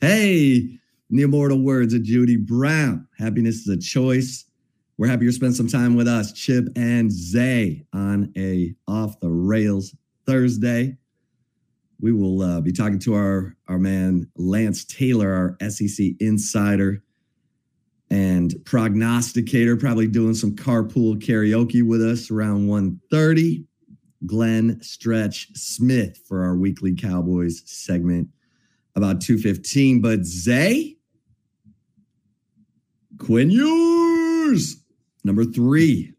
Hey, in the immortal words of Judy Brown. Happiness is a choice. We're happy to spend some time with us, Chip and Zay, on a off the rails Thursday. We will uh, be talking to our our man Lance Taylor, our SEC insider and prognosticator, probably doing some carpool karaoke with us around 1.30. Glenn Stretch Smith for our weekly Cowboys segment about 215. But Zay, Quinn number three.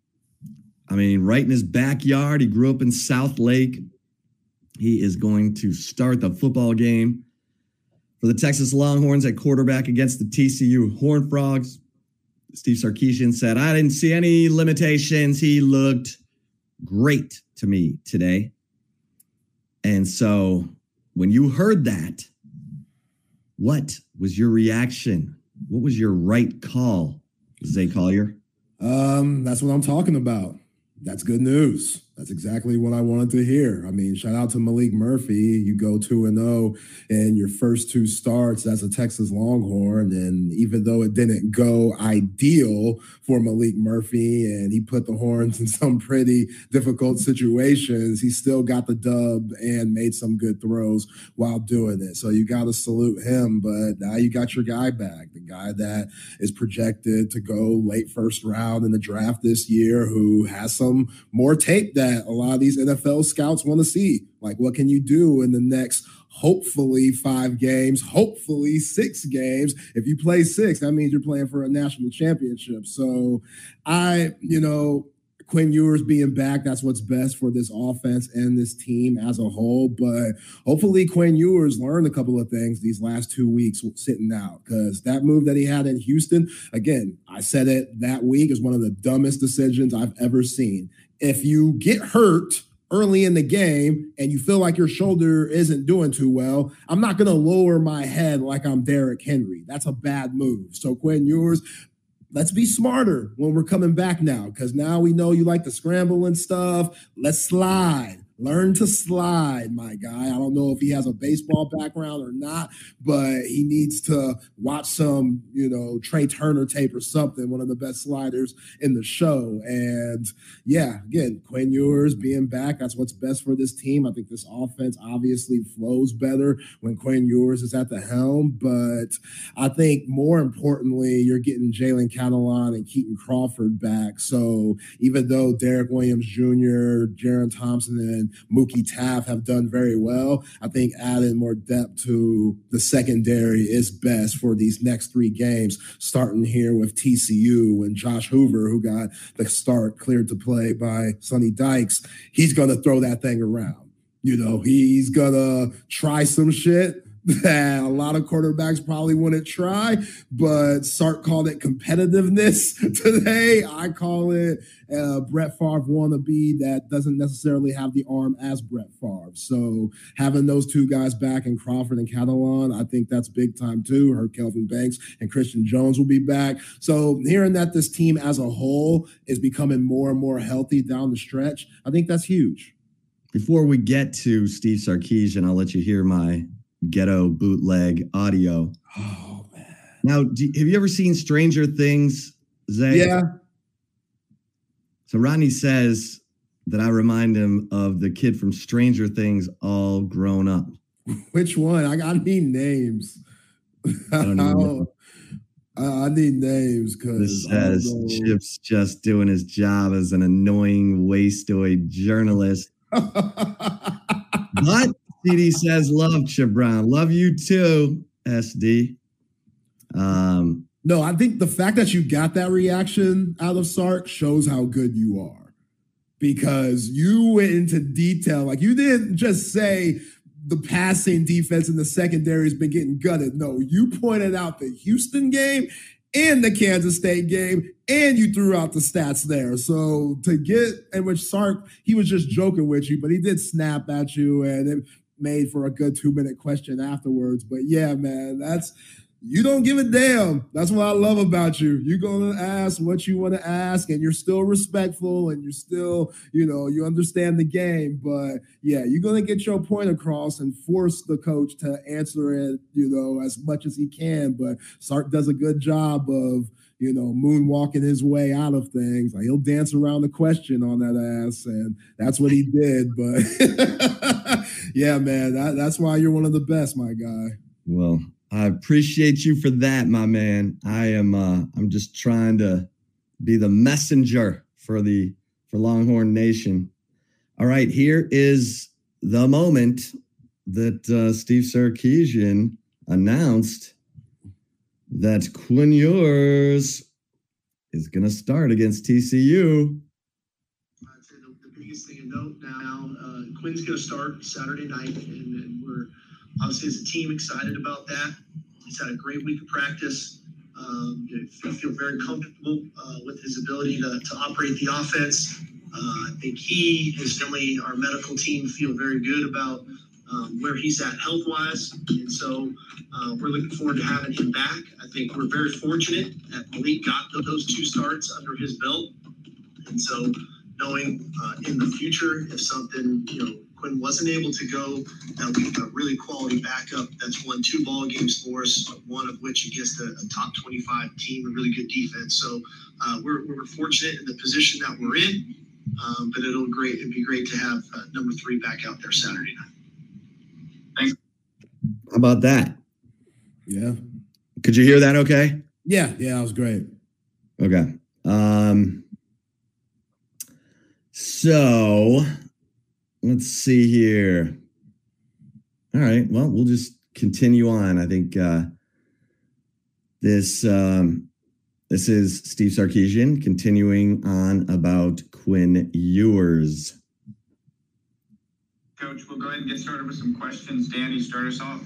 I mean, right in his backyard. He grew up in South Lake. He is going to start the football game for the Texas Longhorns at quarterback against the TCU Horn Frogs. Steve Sarkisian said, I didn't see any limitations. He looked great to me today. And so when you heard that, what was your reaction? What was your right call, Zay Collier? Um, that's what I'm talking about. That's good news. That's exactly what I wanted to hear. I mean, shout out to Maalik Murphy. You go 2 and 0 in your first two starts as a Texas Longhorn. And even though it didn't go ideal for Maalik Murphy and he put the horns in some pretty difficult situations, he still got the dub and made some good throws while doing it. So you got to salute him. But now you got your guy back, the guy that is projected to go late first round in the draft this year, who has some more tape that that a lot of these NFL scouts want to see. Like, what can you do in the next, hopefully, five games, hopefully, six games? If you play six, that means you're playing for a national championship. So, I, you know, Quinn Ewers being back, that's what's best for this offense and this team as a whole. But hopefully, Quinn Ewers learned a couple of things these last two weeks sitting out because that move that he had in Houston, again, I said it that week, is one of the dumbest decisions I've ever seen if you get hurt early in the game and you feel like your shoulder isn't doing too well, I'm not going to lower my head like I'm Derrick Henry. That's a bad move. So, Quinn Ewers, let's be smarter when we're coming back now because now we know you like to scramble and stuff. Let's slide. Learn to slide, my guy. I don't know if he has a baseball background or not, but he needs to watch some, you know, Trey Turner tape or something, one of the best sliders in the show. And yeah, again, Quinn Ewers being back, that's what's best for this team. I think this offense obviously flows better when Quinn Ewers is at the helm. But I think more importantly, you're getting Jalen Catalon and Kitan Crawford back. So even though Derek Williams Jr., Jerrin Thompson, and Mookie Taaffe have done very well. I think adding more depth to the secondary is best for these next three games, starting here with TCU and Josh Hoover, who got the start cleared to play by Sonny Dykes. He's going to throw that thing around. You know, he's going to try some shit that a lot of quarterbacks probably wouldn't try, but Sark called it competitiveness today. I call it uh, Brett Favre wannabe that doesn't necessarily have the arm as Brett Favre. So having those two guys back in Crawford and Catalon, I think that's big time too. Her Kelvin Banks and Christian Jones will be back. So hearing that this team as a whole is becoming more and more healthy down the stretch, I think that's huge. Before we get to Steve Sarkisian, I'll let you hear my ghetto bootleg audio. Oh man! Now, do, have you ever seen Stranger Things, Zay? Yeah. So Rodney says that I remind him of the kid from Stranger Things, all grown up. Which one? I, I need names. I don't know. I need names because this says Chip's just doing his job as an annoying wastoid journalist. but CD says, love Chip Brown. Love you too, SD. Um, no, I think the fact that you got that reaction out of Sark shows how good you are because you went into detail. Like you didn't just say the passing defense in the secondary has been getting gutted. No, you pointed out the Houston game and the Kansas State game, and you threw out the stats there. So to get in which Sark, he was just joking with you, but he did snap at you, and it made for a good two minute question afterwards. But yeah, man, that's you don't give a damn. That's what I love about you. You're gonna ask what you want to ask, and you're still respectful, and you're still, you know, you understand the game. But yeah, you're gonna get your point across and force the coach to answer it, you know, as much as he can. But Sark does a good job of, you know, moonwalking his way out of things. Like he'll dance around the question on that ass, and that's what he did. But yeah, man, that, that's why you're one of the best, my guy. Well, I appreciate you for that, my man. I am uh I'm just trying to be the messenger for the for Longhorn Nation. All right, here is the moment that uh, Steve Sarkisian announced that Quinn Ewers is going to start against TCU. I'd say the, the biggest thing to note now, uh, Quinn's going to start Saturday night, and, and we're obviously as a team excited about that. He's had a great week of practice. Um, I feel very comfortable uh, with his ability to, to operate the offense. Uh, I think he, his family, our medical team feel very good about um, where he's at health wise. And so uh, we're looking forward to having him back. I think we're very fortunate that Maalik got those two starts under his belt. And so knowing uh, in the future, if something, you know, Quinn wasn't able to go, that we've got really quality backup that's won two ball games for us, one of which against a, a top 25 team, a really good defense. So uh, we're, we're fortunate in the position that we're in, um, but it'll great. It'd be great to have uh, number three back out there Saturday night. Thanks. How about that? Yeah. Could you hear that? Okay. Yeah. Yeah. That was great. Okay. Um. So let's see here. All right. Well, we'll just continue on. I think uh, this um, this is Steve Sarkisian continuing on about Quinn Ewers. Coach, we'll go ahead and get started with some questions. Danny, start us off.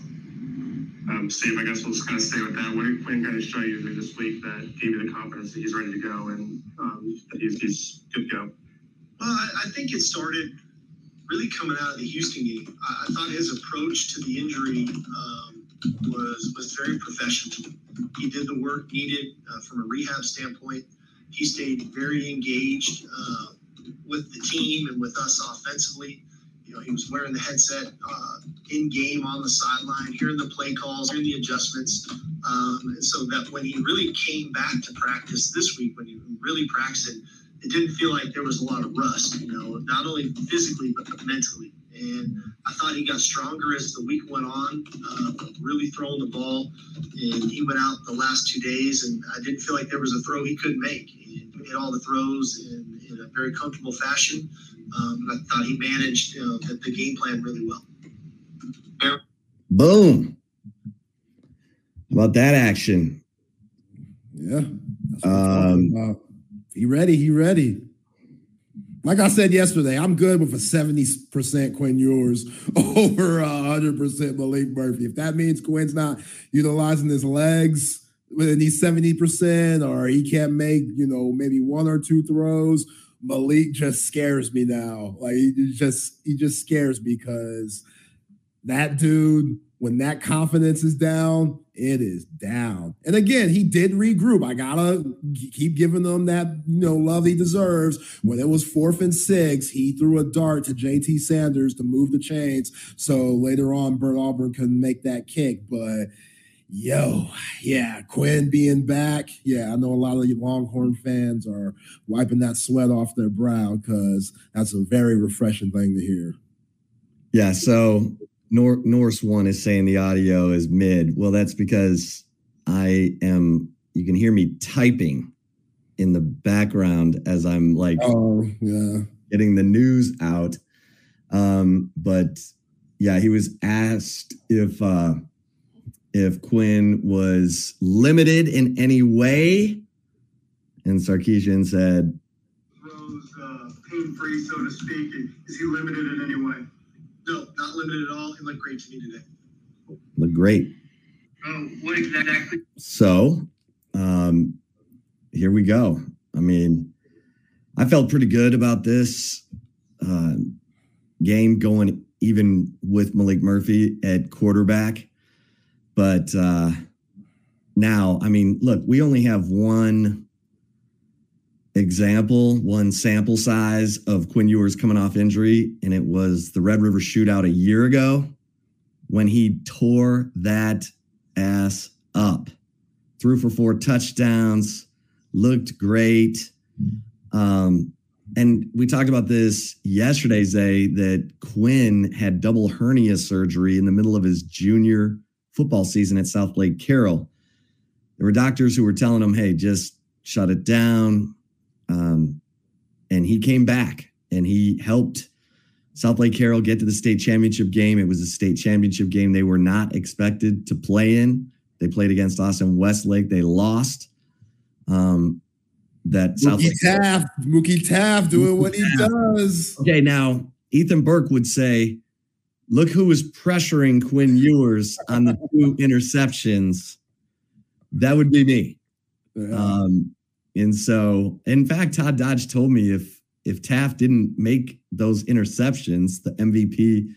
Um, Steve, I guess we'll just kind of stay with that. What did Quinn kind of show you this week that gave you the confidence that he's ready to go and um, that he's, he's good to go? Well, I, I think it started really coming out of the Houston game. I, I thought his approach to the injury um, was was very professional. He did the work needed uh, from a rehab standpoint. He stayed very engaged uh, with the team and with us offensively. You know, he was wearing the headset uh, in game on the sideline, hearing the play calls, hearing the adjustments. Um, so that when he really came back to practice this week, when he really practiced it, didn't feel like there was a lot of rust, you know, not only physically, but mentally. And I thought he got stronger as the week went on, uh, really throwing the ball. And he went out the last two days, and I didn't feel like there was a throw he couldn't make. He made all the throws in, in a very comfortable fashion. Um, I thought he managed the, the game plan really well. Boom. How about that action? Yeah. Um, he ready. He ready. Like I said yesterday, I'm good with a 70% Quinn Ewers over 100% Maalik Murphy. If that means Quinn's not utilizing his legs when he's 70% or he can't make, you know, maybe one or two throws, Maalik just scares me now. Like he just he just scares me because that dude when that confidence is down, it is down. And again, he did regroup. I gotta keep giving them that you know love he deserves. When it was fourth and six, he threw a dart to JT Sanders to move the chains. So later on, Bert Auburn couldn't make that kick. But yo, yeah, Quinn being back. Yeah, I know a lot of Longhorn fans are wiping that sweat off their brow because that's a very refreshing thing to hear. Yeah, so Nor- Norse one is saying the audio is mid. Well, that's because I am. You can hear me typing in the background as I'm like, oh yeah, getting the news out. Um, but yeah, he was asked if uh, if Quinn was limited in any way, and Sarkisian said, "Throws uh, pain free, so to speak. Is he limited in any way?" No, not limited at all. He looked great to me today. Look great. Oh, what exactly? So, um, here we go. I mean, I felt pretty good about this uh, game going even with Maalik Murphy at quarterback, but uh, now, I mean, look, we only have one example, one sample size of Quinn Ewers coming off injury, and it was the Red River shootout a year ago when he tore that ass up. Threw for four touchdowns, looked great. Um, and we talked about this yesterday, Zay, that Quinn had double hernia surgery in the middle of his junior football season at South Lake Carroll. There were doctors who were telling him, hey, just shut it down. Um, and he came back and he helped South Lake Carroll get to the state championship game. It was a state championship game they were not expected to play in. They played against Austin Westlake. They lost. Um, that South Mookie Taaffe, Mookie Taaffe doing what he does. Okay, now Ethan Burke would say, "Look who was pressuring Quinn Ewers on the two interceptions." That would be me. Um, and so, in fact, Todd Dodge told me if if Taaffe didn't make those interceptions, the MVP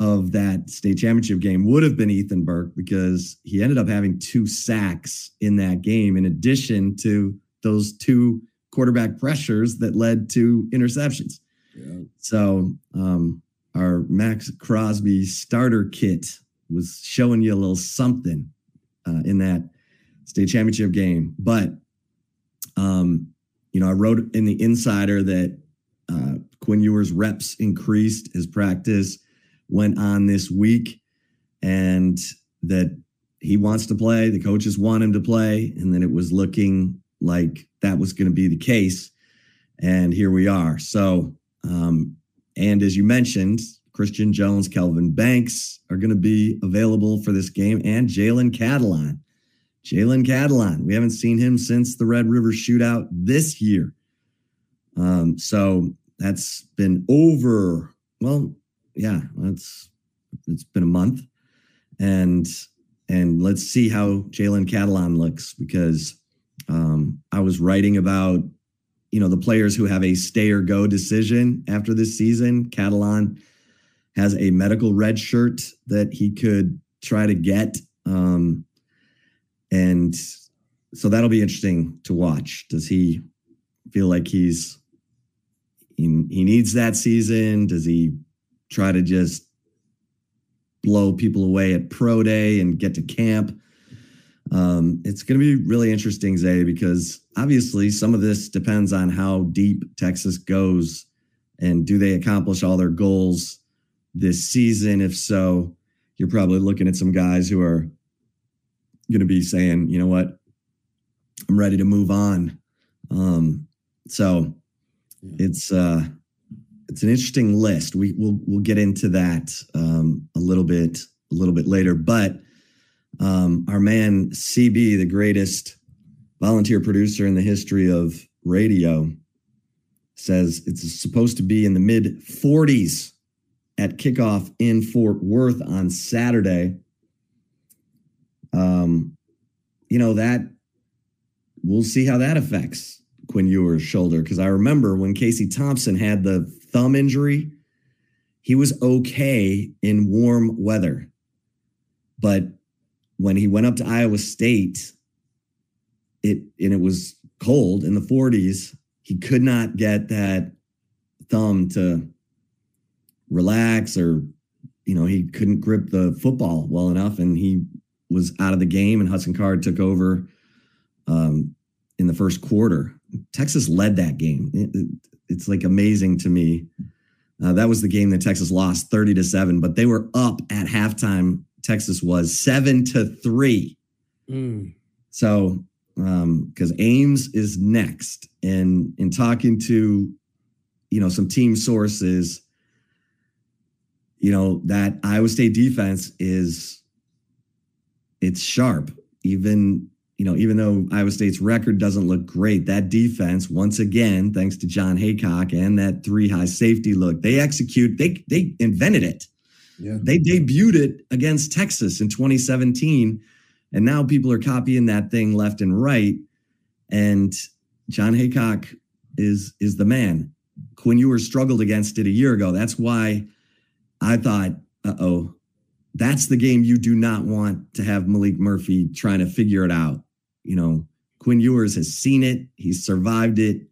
of that state championship game would have been Ethan Burke because he ended up having two sacks in that game, in addition to those two quarterback pressures that led to interceptions. Yeah. So, um, our Maxx Crosby starter kit was showing you a little something uh, in that state championship game. But, um, you know, I wrote in the insider that uh, Quinn Ewers' reps increased, his practice went on this week, and that he wants to play. The coaches want him to play, and then it was looking like that was going to be the case. And here we are. So, um, and as you mentioned, Christian Jones, Kelvin Banks are going to be available for this game, and Jalen Catalon. Jalen Catalon. We haven't seen him since the Red River shootout this year. Um, so that's been over. Well, yeah, that's it's been a month, and and let's see how Jalen Catalon looks because um, I was writing about you know the players who have a stay or go decision after this season. Catalon has a medical red shirt that he could try to get. Um, and so that'll be interesting to watch. Does he feel like he's he, he needs that season? Does he try to just blow people away at pro day and get to camp? Um, it's going to be really interesting, Zay, because obviously some of this depends on how deep Texas goes and do they accomplish all their goals this season? If so, you're probably looking at some guys who are going to be saying, you know what, I'm ready to move on. Um, so it's uh, it's an interesting list. We we'll we'll get into that um, a little bit a little bit later, but um, our man CB, the greatest volunteer producer in the history of radio, says it's supposed to be in the mid 40s at kickoff in Fort Worth on Saturday. Um, you know that we'll see how that affects Quinn Ewers' shoulder because I remember when Casey Thompson had the thumb injury, he was okay in warm weather, but when he went up to Iowa State, it and it was cold in the 40s. He could not get that thumb to relax or you know he couldn't grip the football well enough and he was out of the game and Hudson Card took over um, in the first quarter. Texas led that game. It, it, it's like amazing to me. Uh, that was the game that Texas lost 30 to 7, but they were up at halftime. Texas was 7 to 3. Mm. So, because um, Ames is next, and in talking to, you know, some team sources, you know that Iowa State defense is, it's sharp. Even you know, even though Iowa State's record doesn't look great, that defense, once again, thanks to John Heacock and that three high safety look, they execute. They they invented it. Yeah. They debuted it against Texas in 2017. And now people are copying that thing left and right. And John Heacock is is the man. Quinn Ewers struggled against it a year ago. That's why I thought, uh oh, that's the game you do not want to have Maalik Murphy trying to figure it out. You know, Quinn Ewers has seen it, he's survived it.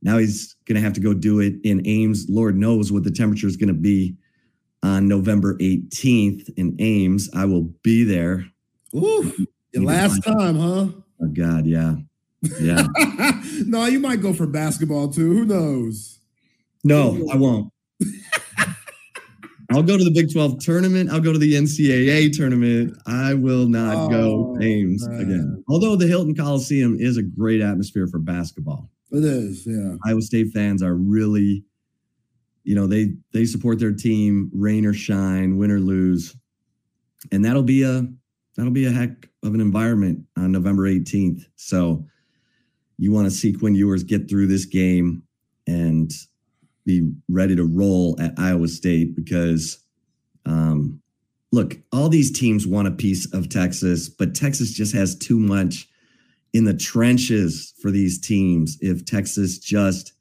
Now he's going to have to go do it in Ames. Lord knows what the temperature is going to be on November 18th in Ames. I will be there. Ooh, your last time, huh? Oh, God, yeah. Yeah. no, you might go for basketball too. Who knows? No, I won't. I'll go to the Big 12 tournament. I'll go to the NCAA tournament. I will not oh, go games man. again. Although the Hilton Coliseum is a great atmosphere for basketball. It is, yeah. Iowa State fans are really, you know, they they support their team, rain or shine, win or lose. And that'll be a that'll be a heck of an environment on November 18th. So you want to see Quinn Ewers get through this game and be ready to roll at Iowa State because, um, look, all these teams want a piece of Texas, but Texas just has too much in the trenches for these teams if Texas just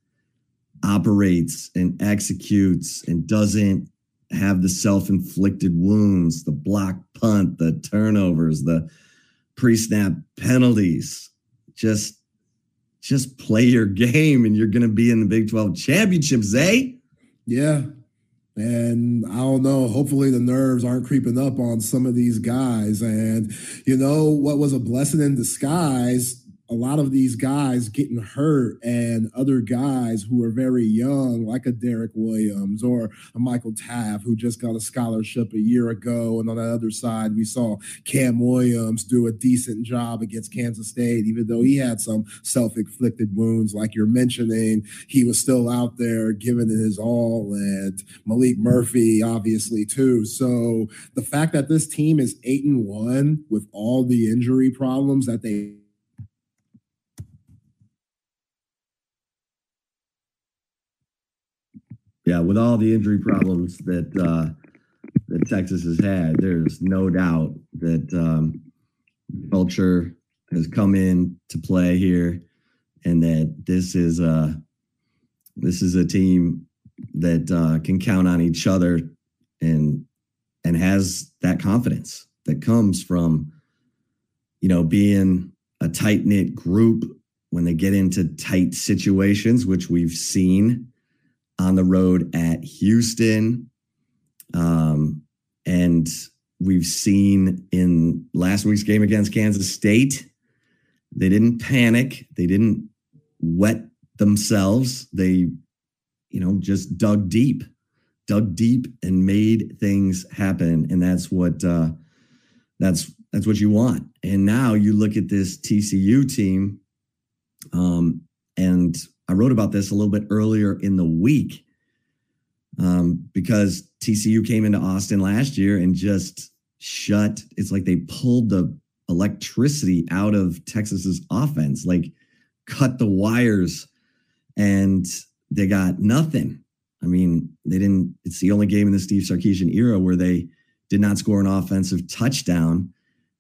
operates and executes and doesn't have the self-inflicted wounds, the block punt, the turnovers, the pre-snap penalties. Just just play your game and you're going to be in the Big 12 championship, Zay. Eh? Yeah. And I don't know, hopefully the nerves aren't creeping up on some of these guys. And, you know, what was a blessing in disguise a lot of these guys getting hurt and other guys who are very young, like a Derek Williams or a Michael Taaffe, who just got a scholarship a year ago. And on the other side, we saw Cam Williams do a decent job against Kansas State, even though he had some self inflicted wounds, like you're mentioning. He was still out there giving it his all, and Maalik Murphy, obviously, too. So the fact that this team is eight and one with all the injury problems that they yeah, with all the injury problems that uh, that Texas has had, there's no doubt that um, culture has come in to play here, and that this is a this is a team that uh, can count on each other and and has that confidence that comes from you know being a tight knit group when they get into tight situations, which we've seen on the road at Houston. Um, and we've seen in last week's game against Kansas State, they didn't panic, they didn't wet themselves. They, you know, just dug deep, dug deep and made things happen. And that's what uh that's that's what you want. And now you look at this TCU team, um, and I wrote about this a little bit earlier in the week um, because TCU came into Austin last year and just shut. It's like they pulled the electricity out of Texas's offense, like cut the wires, and they got nothing. I mean, they didn't. It's the only game in the Steve Sarkisian era where they did not score an offensive touchdown.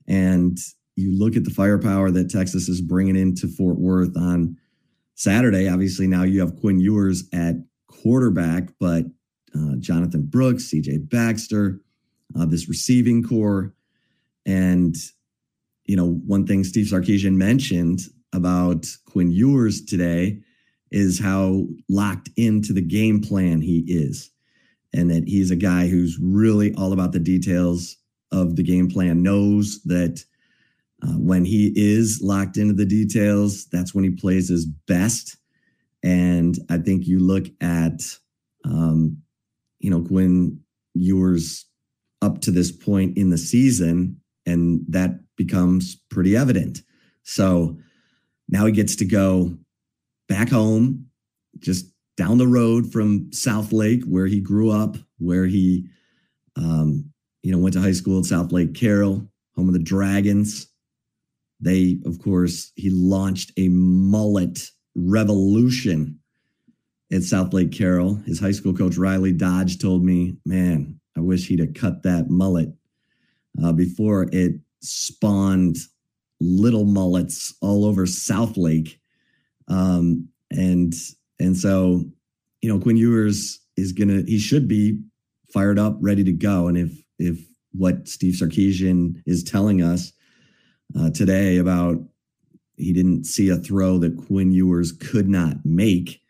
And you look at the firepower that Texas is bringing into Fort Worth on Saturday, obviously now you have Quinn Ewers at quarterback, but uh, Jonathan Brooks, CJ Baxter, uh, this receiving core. And, you know, one thing Steve Sarkisian mentioned about Quinn Ewers today is how locked into the game plan he is. And that he's a guy who's really all about the details of the game plan, knows that uh, when he is locked into the details, that's when he plays his best. And I think you look at, um, you know, Quinn Ewers up to this point in the season, and that becomes pretty evident. So now he gets to go back home, just down the road from South Lake, where he grew up, where he, um, you know, went to high school at South Lake Carroll, home of the Dragons. They, of course, he launched a mullet revolution at South Lake Carroll. His high school coach, Riley Dodge, told me, man, I wish he'd have cut that mullet uh, before it spawned little mullets all over South Lake. Um, and and so, you know, Quinn Ewers is gonna he should be fired up, ready to go. And if if what Steve Sarkisian is telling us uh, today about he didn't see a throw that Quinn Ewers could not make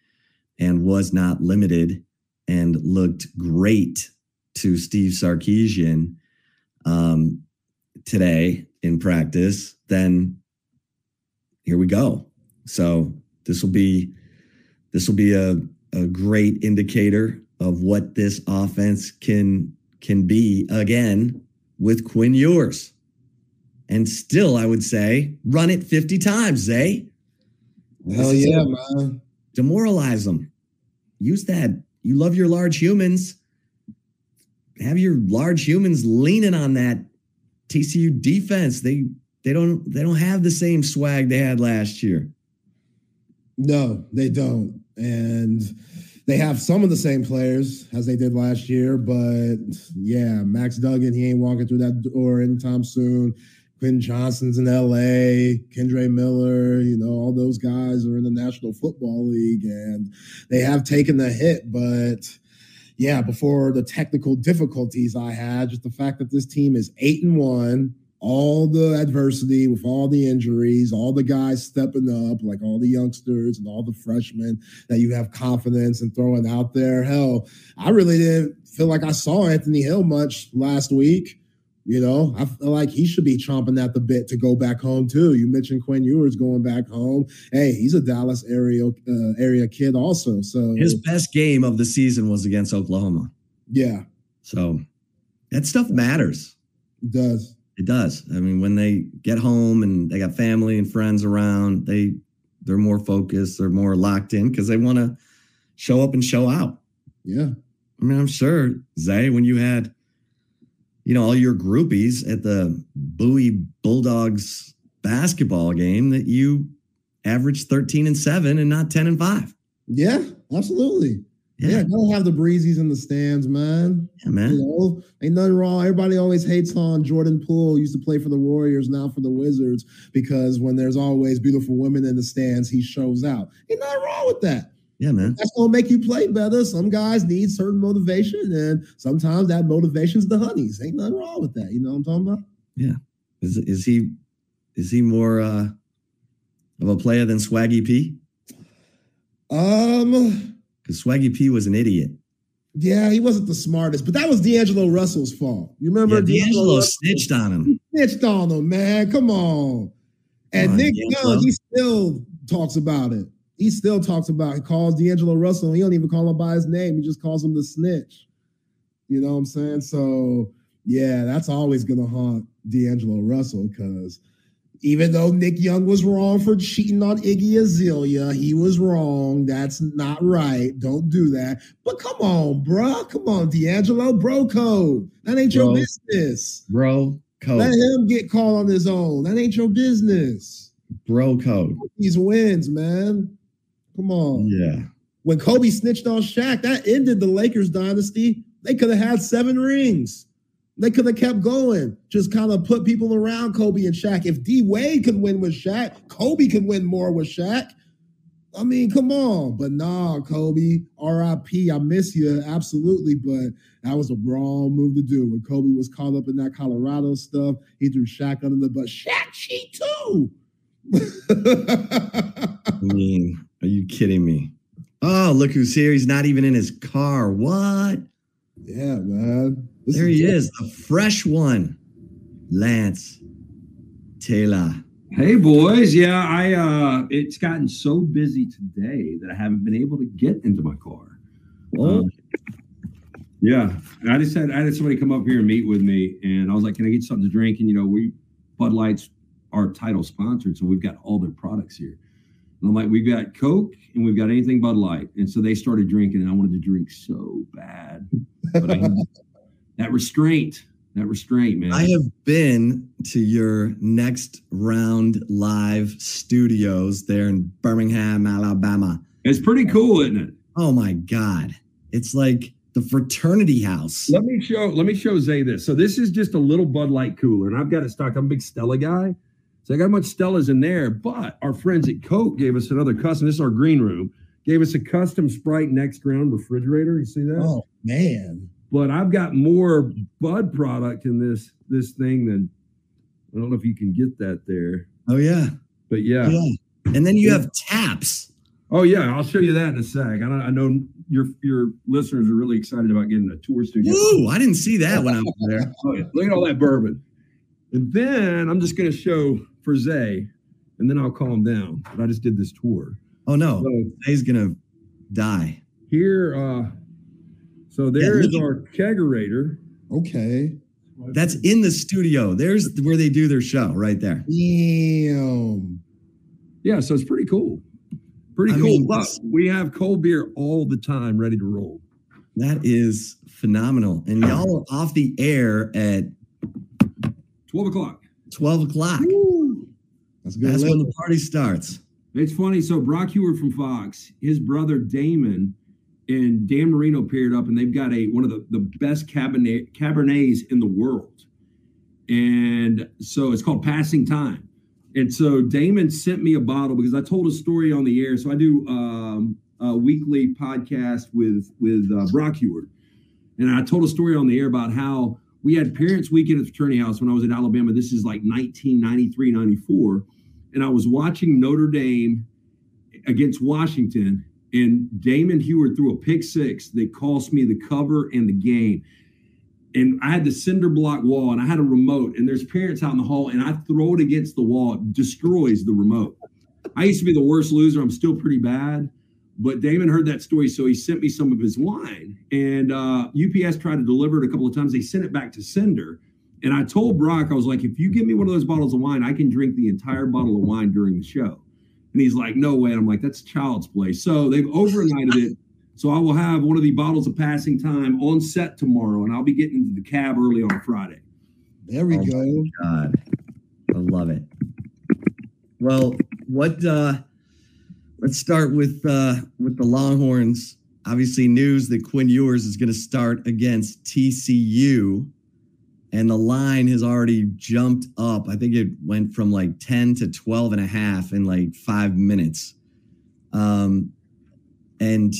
and was not limited and looked great to Steve Sarkisian um, today in practice, then here we go. So this will be this will be a, a great indicator of what this offense can can be again with Quinn Ewers. And still, I would say, run it 50 times, eh? Zay. Hell yeah, man. Demoralize them. Use that. You love your large humans. Have your large humans leaning on that TCU defense. They they don't they don't have the same swag they had last year. No, they don't. And they have some of the same players as they did last year, but yeah, Max Duggan, he ain't walking through that door anytime soon. Quentin Johnston's in LA, Kendre Miller, you know, all those guys are in the National Football League and they have taken the hit, but yeah, before the technical difficulties I had, just the fact that this team is eight and one, all the adversity with all the injuries, all the guys stepping up, like all the youngsters and all the freshmen that you have confidence in throwing out there. Hell, I really didn't feel like I saw Anthony Hill much last week. You know, I feel like he should be chomping at the bit to go back home too. You mentioned Quinn Ewers going back home. Hey, he's a Dallas area uh, area kid also. So his best game of the season was against Oklahoma. Yeah. So that stuff matters. It does. It does. I mean, when they get home and they got family and friends around, they they're more focused, they're more locked in because they want to show up and show out. Yeah. I mean, I'm sure Zay, when you had you know, all your groupies at the Bowie Bulldogs basketball game that you averaged 13 and 7 and not 10 and 5. Yeah, absolutely. Yeah, yeah gotta have the breezies in the stands, man. Yeah, man. You know, ain't nothing wrong. Everybody always hates on Jordan Poole, used to play for the Warriors, now for the Wizards, because when there's always beautiful women in the stands, he shows out. Ain't nothing wrong with that. Yeah, man. That's gonna make you play better. Some guys need certain motivation, and sometimes that motivation's the honeys. Ain't nothing wrong with that. You know what I'm talking about? Yeah. Is is he is he more uh of a player than Swaggy P? Um because Swaggy P was an idiot. Yeah, he wasn't the smartest, but that was D'Angelo Russell's fault. You remember yeah, D'Angelo, D'Angelo snitched on him. He snitched on him, man. Come on. And Come on, Nick Young, he still talks about it he still talks about he calls D'Angelo Russell. He don't even call him by his name. He just calls him the snitch. You know what I'm saying? So yeah, that's always gonna haunt D'Angelo Russell because even though Nick Young was wrong for cheating on Iggy Azalea, he was wrong. That's not right. Don't do that. But come on, bro. Come on, D'Angelo. Bro code. That ain't bro, your business. Bro code. Let him get called on his own. That ain't your business. Bro code. These wins, man. Come on. Yeah. When Kobe snitched on Shaq, that ended the Lakers dynasty. They could have had seven rings. They could have kept going, just kind of put people around Kobe and Shaq. If D Wade could win with Shaq, Kobe could win more with Shaq. I mean, come on. But nah, Kobe, RIP, I miss you. Absolutely. But that was a wrong move to do. When Kobe was caught up in that Colorado stuff, he threw Shaq under the bus. Shaq cheat too. I mean, are you kidding me? Oh, look who's here. He's not even in his car. What? Yeah, man. This there is he is, the fresh one. Lance Taylor. Hey boys, yeah, I uh it's gotten so busy today that I haven't been able to get into my car. Oh. Um, yeah. I just had I had somebody come up here and meet with me and I was like, Can I get something to drink? And you know, we Bud Light's our title sponsored, so we've got all their products here. And I'm like, we've got Coke and we've got anything Bud Light. And so they started drinking, and I wanted to drink so bad. But I, that restraint, that restraint, man. I have been to your next round live studios there in Birmingham, Alabama. It's pretty cool, isn't it? Oh my God. It's like the fraternity house. Let me show, let me show Zay this. So this is just a little Bud Light cooler, and I've got it stocked. I'm a big Stella guy. So I got a bunch of Stellas in there, but our friends at Coke gave us another custom. This is our green room. Gave us a custom Sprite next round refrigerator. You see that? Oh man, but I've got more bud product in this this thing than I don't know if you can get that there. Oh yeah. But yeah. Yeah. And then you have taps. Oh yeah, I'll show you that in a sec. I, don't, I know your your listeners are really excited about getting a tour studio. Woo! I didn't see that when I was there. Oh yeah, look at all that bourbon. And then I'm just going to show for Zay, and then I'll calm down. But I just did this tour. Oh no, So Zay's gonna die. here, uh, so there is look at- our kegerator. Okay. That's in the studio. There's where they do their show, right there. Damn. Yeah, so it's pretty cool. Pretty I cool. mean, but we have cold beer all the time ready to roll. That is phenomenal. And y'all are off the air at 12 o'clock. 12 o'clock. That's good. That's when the party starts. It's funny. So Brock Huard from Fox, his brother Damon and Dan Marino paired up, and they've got a one of the, the best cabernet cabernets in the world. And so it's called Passing Time. And so Damon sent me a bottle because I told a story on the air. So I do um, a weekly podcast with with uh, Brock Huard, and I told a story on the air about how we had Parents Weekend at the Fraternity House when I was in Alabama. This is like 1993, 94 and I was watching Notre Dame against Washington, and Damon Huard threw a pick six that cost me the cover and the game. And I had the cinder block wall, and I had a remote, and there's parents out in the hall, and I throw it against the wall, it destroys the remote. I used to be the worst loser. I'm still pretty bad, but Damon heard that story, so he sent me some of his wine. And uh, UPS tried to deliver it a couple of times. They sent it back to Cinder. And I told Brock, I was like, if you give me one of those bottles of wine, I can drink the entire bottle of wine during the show. And he's like, no way. And I'm like, that's child's play. So they've overnighted it. So I will have one of the bottles of passing time on set tomorrow, and I'll be getting into the cab early on Friday. There we Oh, go. God. I love it. Well, what uh let's start with uh with the Longhorns. Obviously news that Quinn Ewers is going to start against TCU and the line has already jumped up. I think it went from like 10 to 12 and a half in like 5 minutes. Um and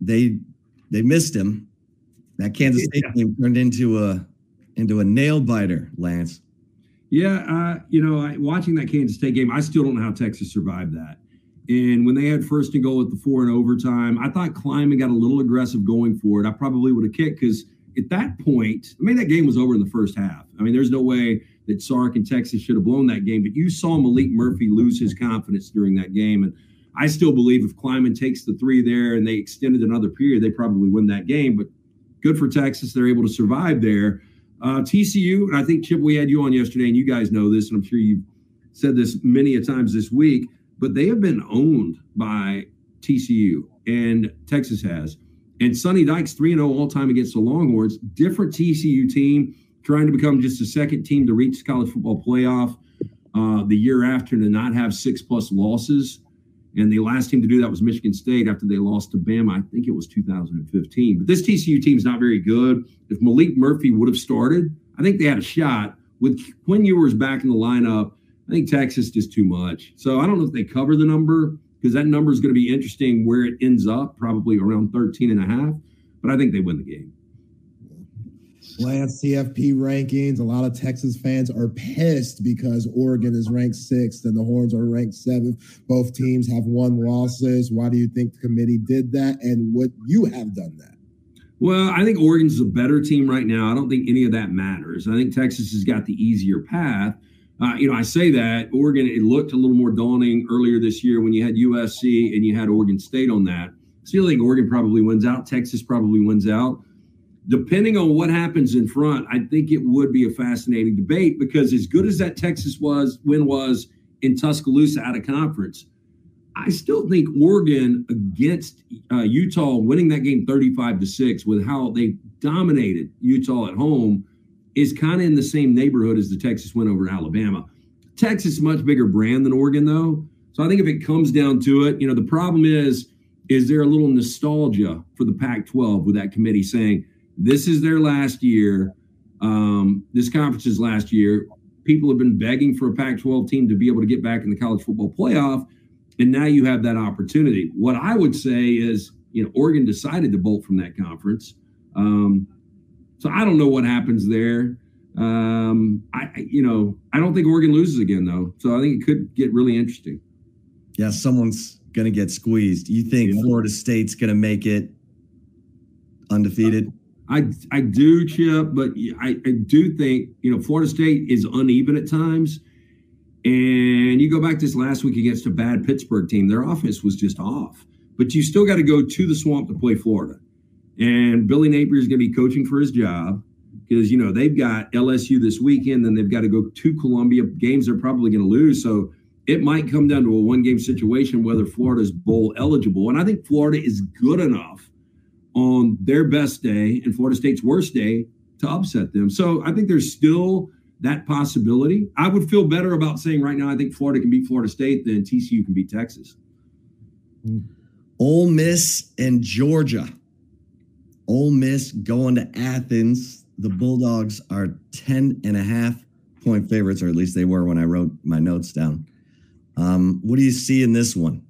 they they missed him. That Kansas State Yeah. game turned into a into a nail biter, Lance. Yeah, uh, you know, I, watching that Kansas State game, I still don't know how Texas survived that. And when they had first and goal at the four in overtime, I thought Klieman got a little aggressive going for it. I probably would have kicked because at that point, I mean, that game was over in the first half. I mean, there's no way that Sark and Texas should have blown that game. But you saw Maalik Murphy lose his confidence during that game. And I still believe if Klieman takes the three there and they extended another period, they probably win that game. But good for Texas. They're able to survive there. Uh, TCU, and I think Chip, we had you on yesterday, and you guys know this, and I'm sure you've said this many a times this week, but they have been owned by TCU, and Texas has. And Sonny Dykes 3 0 all time against the Longhorns, different TCU team, trying to become just the second team to reach the college football playoff uh, the year after to not have six plus losses. And the last team to do that was Michigan State after they lost to Bama. I think it was 2015. But this TCU team's not very good. If Maalik Murphy would have started, I think they had a shot. With Quinn Ewers back in the lineup, I think Texas is just too much. So I don't know if they cover the number because that number is going to be interesting where it ends up, probably around 13 and a half. But I think they win the game. Lance CFP rankings. A lot of Texas fans are pissed because Oregon is ranked sixth and the Horns are ranked seventh. Both teams have one losses. Why do you think the committee did that? And would you have done that? Well, I think Oregon's a better team right now. I don't think any of that matters. I think Texas has got the easier path. Uh, you know, I say that Oregon, it looked a little more daunting earlier this year when you had USC and you had Oregon State on that. Still think Oregon probably wins out. Texas probably wins out. Depending on what happens in front, I think it would be a fascinating debate because as good as that Texas was win was in Tuscaloosa out of conference, I still think Oregon against uh, Utah winning that game 35 to 6 with how they dominated Utah at home is kind of in the same neighborhood as the Texas win over Alabama. Texas much bigger brand than Oregon though. So I think if it comes down to it, you know, the problem is is there a little nostalgia for the Pac-12 with that committee saying this is their last year, um, this conference is last year. People have been begging for a Pac-12 team to be able to get back in the college football playoff and now you have that opportunity. What I would say is, you know, Oregon decided to bolt from that conference. Um, So I don't know what happens there. Um, I you know I don't think Oregon loses again though, so I think it could get really interesting. Yeah, someone's gonna get squeezed. You think Yeah. Florida State's gonna make it undefeated? I I do, Chip, but I, I do think you know Florida State is uneven at times. And you go back this last week against a bad Pittsburgh team, their offense was just off. But you still got to go to the swamp to play Florida. And Billy Napier is going to be coaching for his job because you know they've got LSU this weekend, then they've got to go to Columbia. Games they're probably going to lose, so it might come down to a one-game situation whether Florida's bowl eligible. And I think Florida is good enough on their best day and Florida State's worst day to upset them. So I think there's still that possibility. I would feel better about saying right now I think Florida can beat Florida State than TCU can beat Texas. Ole Miss and Georgia. Ole Miss going to Athens. The Bulldogs are 10 and a half point favorites, or at least they were when I wrote my notes down. Um, what do you see in this one?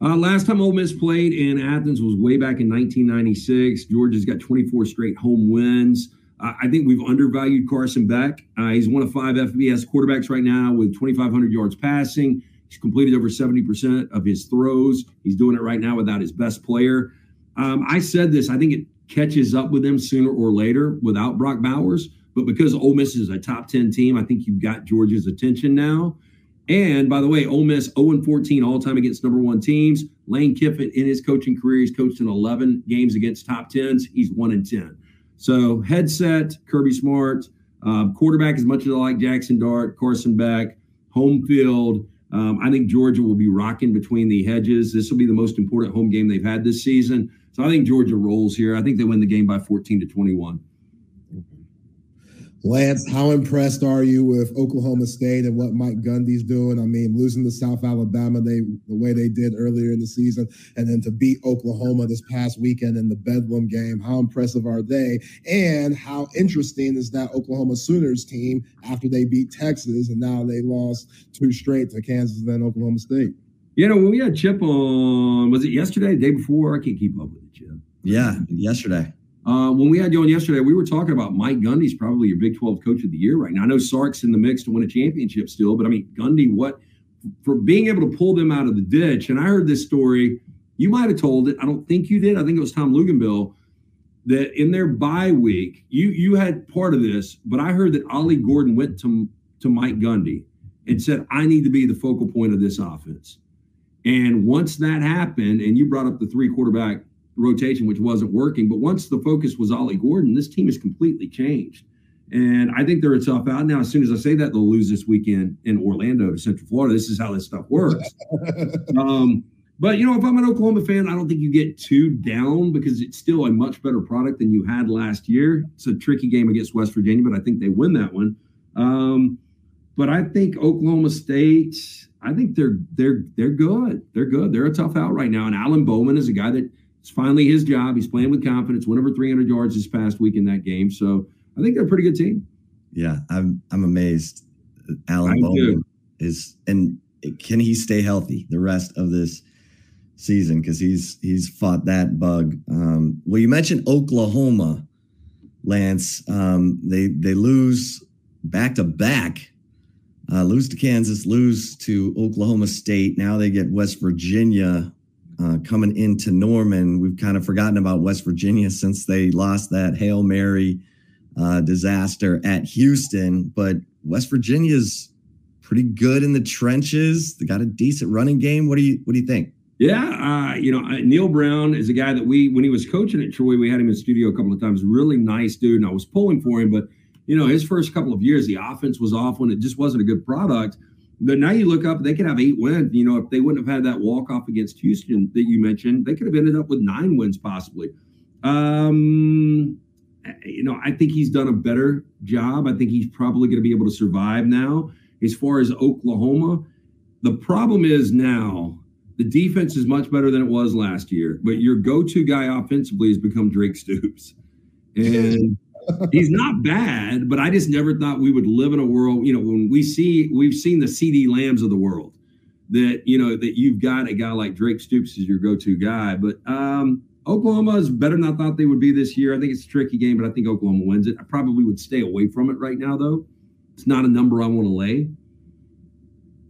Uh, last time Ole Miss played in Athens was way back in 1996. Georgia's got 24 straight home wins. I think we've undervalued Carson Beck. Uh, he's one of five FBS quarterbacks right now with 2,500 yards passing. He's completed over 70% of his throws. He's doing it right now without his best player. Um, I said this. I think it catches up with them sooner or later without Brock Bowers. But because Ole Miss is a top 10 team, I think you've got Georgia's attention now. And by the way, Ole Miss 0 14 all time against number one teams. Lane Kiffin in his coaching career, he's coached in 11 games against top 10s. He's 1 and 10. So headset, Kirby Smart, uh, quarterback as much as I like Jackson Dart, Carson Beck, home field. Um, I think Georgia will be rocking between the hedges. This will be the most important home game they've had this season. So I think Georgia rolls here. I think they win the game by 14 to 21. Lance, how impressed are you with Oklahoma State and what Mike Gundy's doing? I mean, losing to South Alabama they the way they did earlier in the season, and then to beat Oklahoma this past weekend in the Bedlam game. How impressive are they? And how interesting is that Oklahoma Sooners team after they beat Texas and now they lost two straight to Kansas and then Oklahoma State? You know, when we had Chip on, was it yesterday, the day before? I can't keep up with it. Yeah, yesterday. Uh, when we had you on yesterday, we were talking about Mike Gundy's probably your Big 12 coach of the year right now. I know Sark's in the mix to win a championship still, but I mean, Gundy, what for being able to pull them out of the ditch? And I heard this story. You might have told it. I don't think you did. I think it was Tom Luginbill that in their bye week, you you had part of this, but I heard that Ollie Gordon went to to Mike Gundy and said, "I need to be the focal point of this offense." And once that happened, and you brought up the three quarterback rotation, which wasn't working. But once the focus was Ollie Gordon, this team has completely changed. And I think they're a tough out. Now, as soon as I say that, they'll lose this weekend in Orlando to Central Florida. This is how this stuff works. um, but, you know, if I'm an Oklahoma fan, I don't think you get too down because it's still a much better product than you had last year. It's a tricky game against West Virginia, but I think they win that one. Um, but I think Oklahoma State, I think they're they're they're good. They're good. They're a tough out right now. And Alan Bowman is a guy that it's finally his job. He's playing with confidence. Went over 300 yards this past week in that game. So I think they're a pretty good team. Yeah, I'm I'm amazed. Alan Bowman is, and can he stay healthy the rest of this season? Because he's he's fought that bug. Um, well, you mentioned Oklahoma, Lance. Um, they they lose back to back. Uh, lose to Kansas, lose to Oklahoma State. Now they get West Virginia uh, coming into Norman. We've kind of forgotten about West Virginia since they lost that Hail Mary uh, disaster at Houston. But West Virginia's pretty good in the trenches. They got a decent running game. What do you What do you think? Yeah, uh, you know, uh, Neal Brown is a guy that we, when he was coaching at Troy, we had him in studio a couple of times. Really nice dude, and I was pulling for him. But you know, his first couple of years, the offense was off when it just wasn't a good product. But now you look up, they could have eight wins. You know, if they wouldn't have had that walk off against Houston that you mentioned, they could have ended up with nine wins possibly. Um, you know, I think he's done a better job. I think he's probably going to be able to survive now. As far as Oklahoma, the problem is now the defense is much better than it was last year, but your go-to guy offensively has become Drake Stoops. And he's not bad, but I just never thought we would live in a world, you know, when we see we've seen the CeeDee Lambs of the world that, you know, that you've got a guy like Drake Stoops as your go-to guy. But um, Oklahoma is better than I thought they would be this year. I think it's a tricky game, but I think Oklahoma wins it. I probably would stay away from it right now, though. It's not a number I want to lay.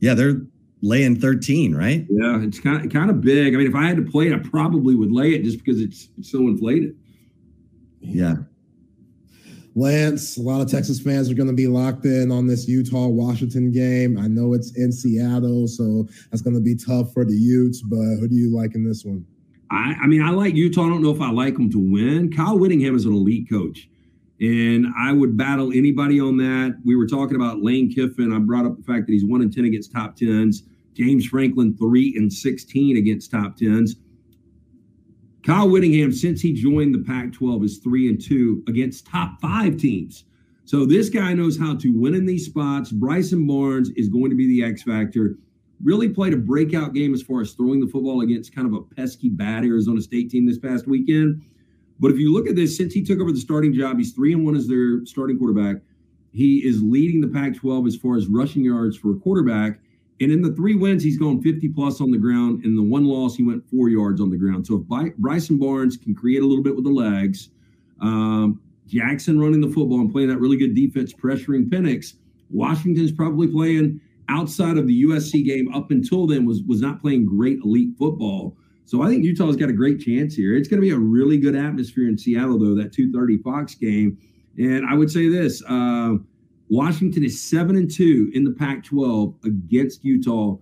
Yeah, they're laying 13, right? Yeah, it's kind of kind of big. I mean, if I had to play it, I probably would lay it just because it's, it's so inflated. Yeah. Lance, a lot of Texas fans are going to be locked in on this Utah Washington game. I know it's in Seattle, so that's going to be tough for the Utes, but who do you like in this one? I, I mean, I like Utah. I don't know if I like them to win. Kyle Whittingham is an elite coach, and I would battle anybody on that. We were talking about Lane Kiffin. I brought up the fact that he's one and ten against top tens. James Franklin three and sixteen against top tens. Kyle Whittingham, since he joined the Pac-12, is three and two against top five teams. So this guy knows how to win in these spots. Bryson Barnes is going to be the X factor really played a breakout game as far as throwing the football against kind of a pesky bad Arizona State team this past weekend. But if you look at this, since he took over the starting job, he's three and one as their starting quarterback. He is leading the Pac 12 as far as rushing yards for a quarterback. And in the three wins, he's gone 50 plus on the ground. In the one loss, he went four yards on the ground. So if Bryson Barnes can create a little bit with the legs, um, Jackson running the football and playing that really good defense, pressuring Penix, Washington's probably playing outside of the USC game up until then was was not playing great elite football. So I think Utah's got a great chance here. It's going to be a really good atmosphere in Seattle, though, that 2:30 Fox game. And I would say this: uh, Washington is seven and two in the Pac-12 against Utah.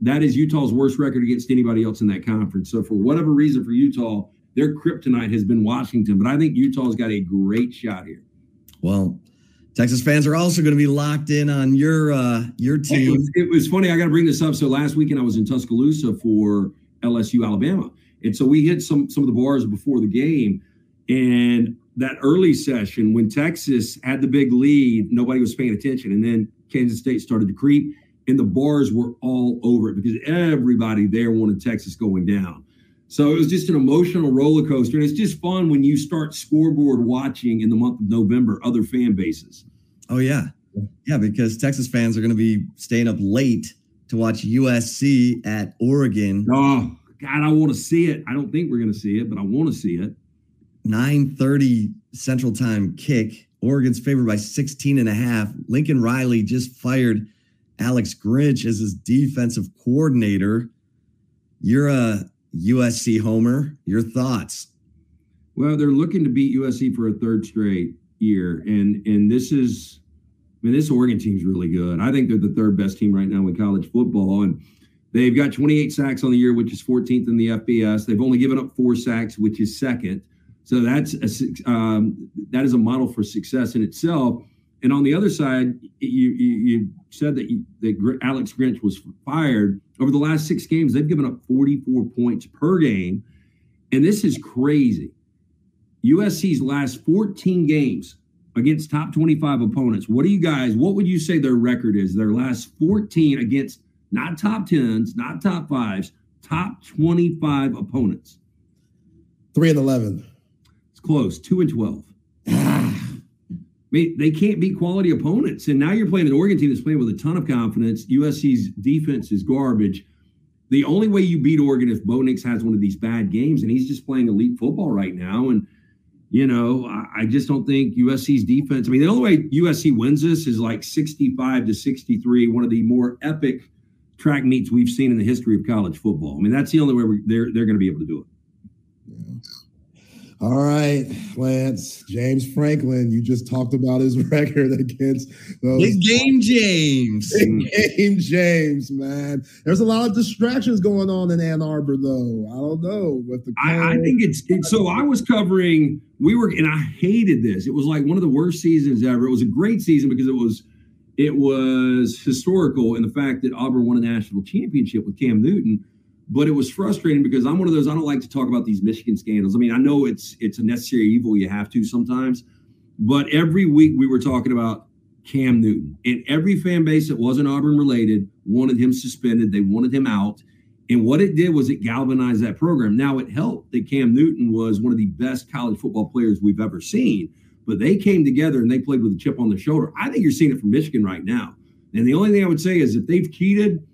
That is Utah's worst record against anybody else in that conference. So for whatever reason, for Utah, their kryptonite has been Washington. But I think Utah's got a great shot here. Well, Texas fans are also going to be locked in on your uh, your team. It was, it was funny. I got to bring this up. So last weekend I was in Tuscaloosa for LSU Alabama, and so we hit some some of the bars before the game. And that early session when Texas had the big lead, nobody was paying attention, and then Kansas State started to creep, and the bars were all over it because everybody there wanted Texas going down. So it was just an emotional roller coaster. And it's just fun when you start scoreboard watching in the month of November other fan bases. Oh, yeah. Yeah, because Texas fans are going to be staying up late to watch USC at Oregon. Oh, God, I want to see it. I don't think we're going to see it, but I want to see it. 9:30 Central Time kick. Oregon's favored by 16 and a half. Lincoln Riley just fired Alex Grinch as his defensive coordinator. You're a USC homer. Your thoughts? Well, they're looking to beat USC for a third straight year, and and this is, I mean, this Oregon team's really good. I think they're the third best team right now in college football, and they've got 28 sacks on the year, which is 14th in the FBS. They've only given up four sacks, which is second. So that's a, um, that is a model for success in itself. And on the other side, you, you, you said that, you, that Alex Grinch was fired. Over the last six games, they've given up 44 points per game. And this is crazy. USC's last 14 games against top 25 opponents. What do you guys, what would you say their record is? Their last 14 against not top 10s, not top fives, top 25 opponents. 3 and 11. Close, 2 and 12. I mean, they can't beat quality opponents. And now you're playing an Oregon team that's playing with a ton of confidence. USC's defense is garbage. The only way you beat Oregon if Bo Nix has one of these bad games, and he's just playing elite football right now. And you know, I, I just don't think USC's defense. I mean, the only way USC wins this is like 65 to 63, one of the more epic track meets we've seen in the history of college football. I mean, that's the only way they're they're going to be able to do it. All right, Lance. James Franklin, you just talked about his record against those Big game James. Big game James, man. There's a lot of distractions going on in Ann Arbor, though. I don't know. With the I, I, think it's, it's so I was covering, we were, and I hated this. It was like one of the worst seasons ever. It was a great season because it was it was historical in the fact that Auburn won a national championship with Cam Newton but it was frustrating because I'm one of those I don't like to talk about these Michigan scandals. I mean, I know it's it's a necessary evil you have to sometimes, but every week we were talking about Cam Newton, and every fan base that wasn't Auburn related wanted him suspended. They wanted him out. And what it did was it galvanized that program. Now it helped that Cam Newton was one of the best college football players we've ever seen, but they came together and they played with a chip on their shoulder. I think you're seeing it from Michigan right now. And the only thing I would say is if they've cheated,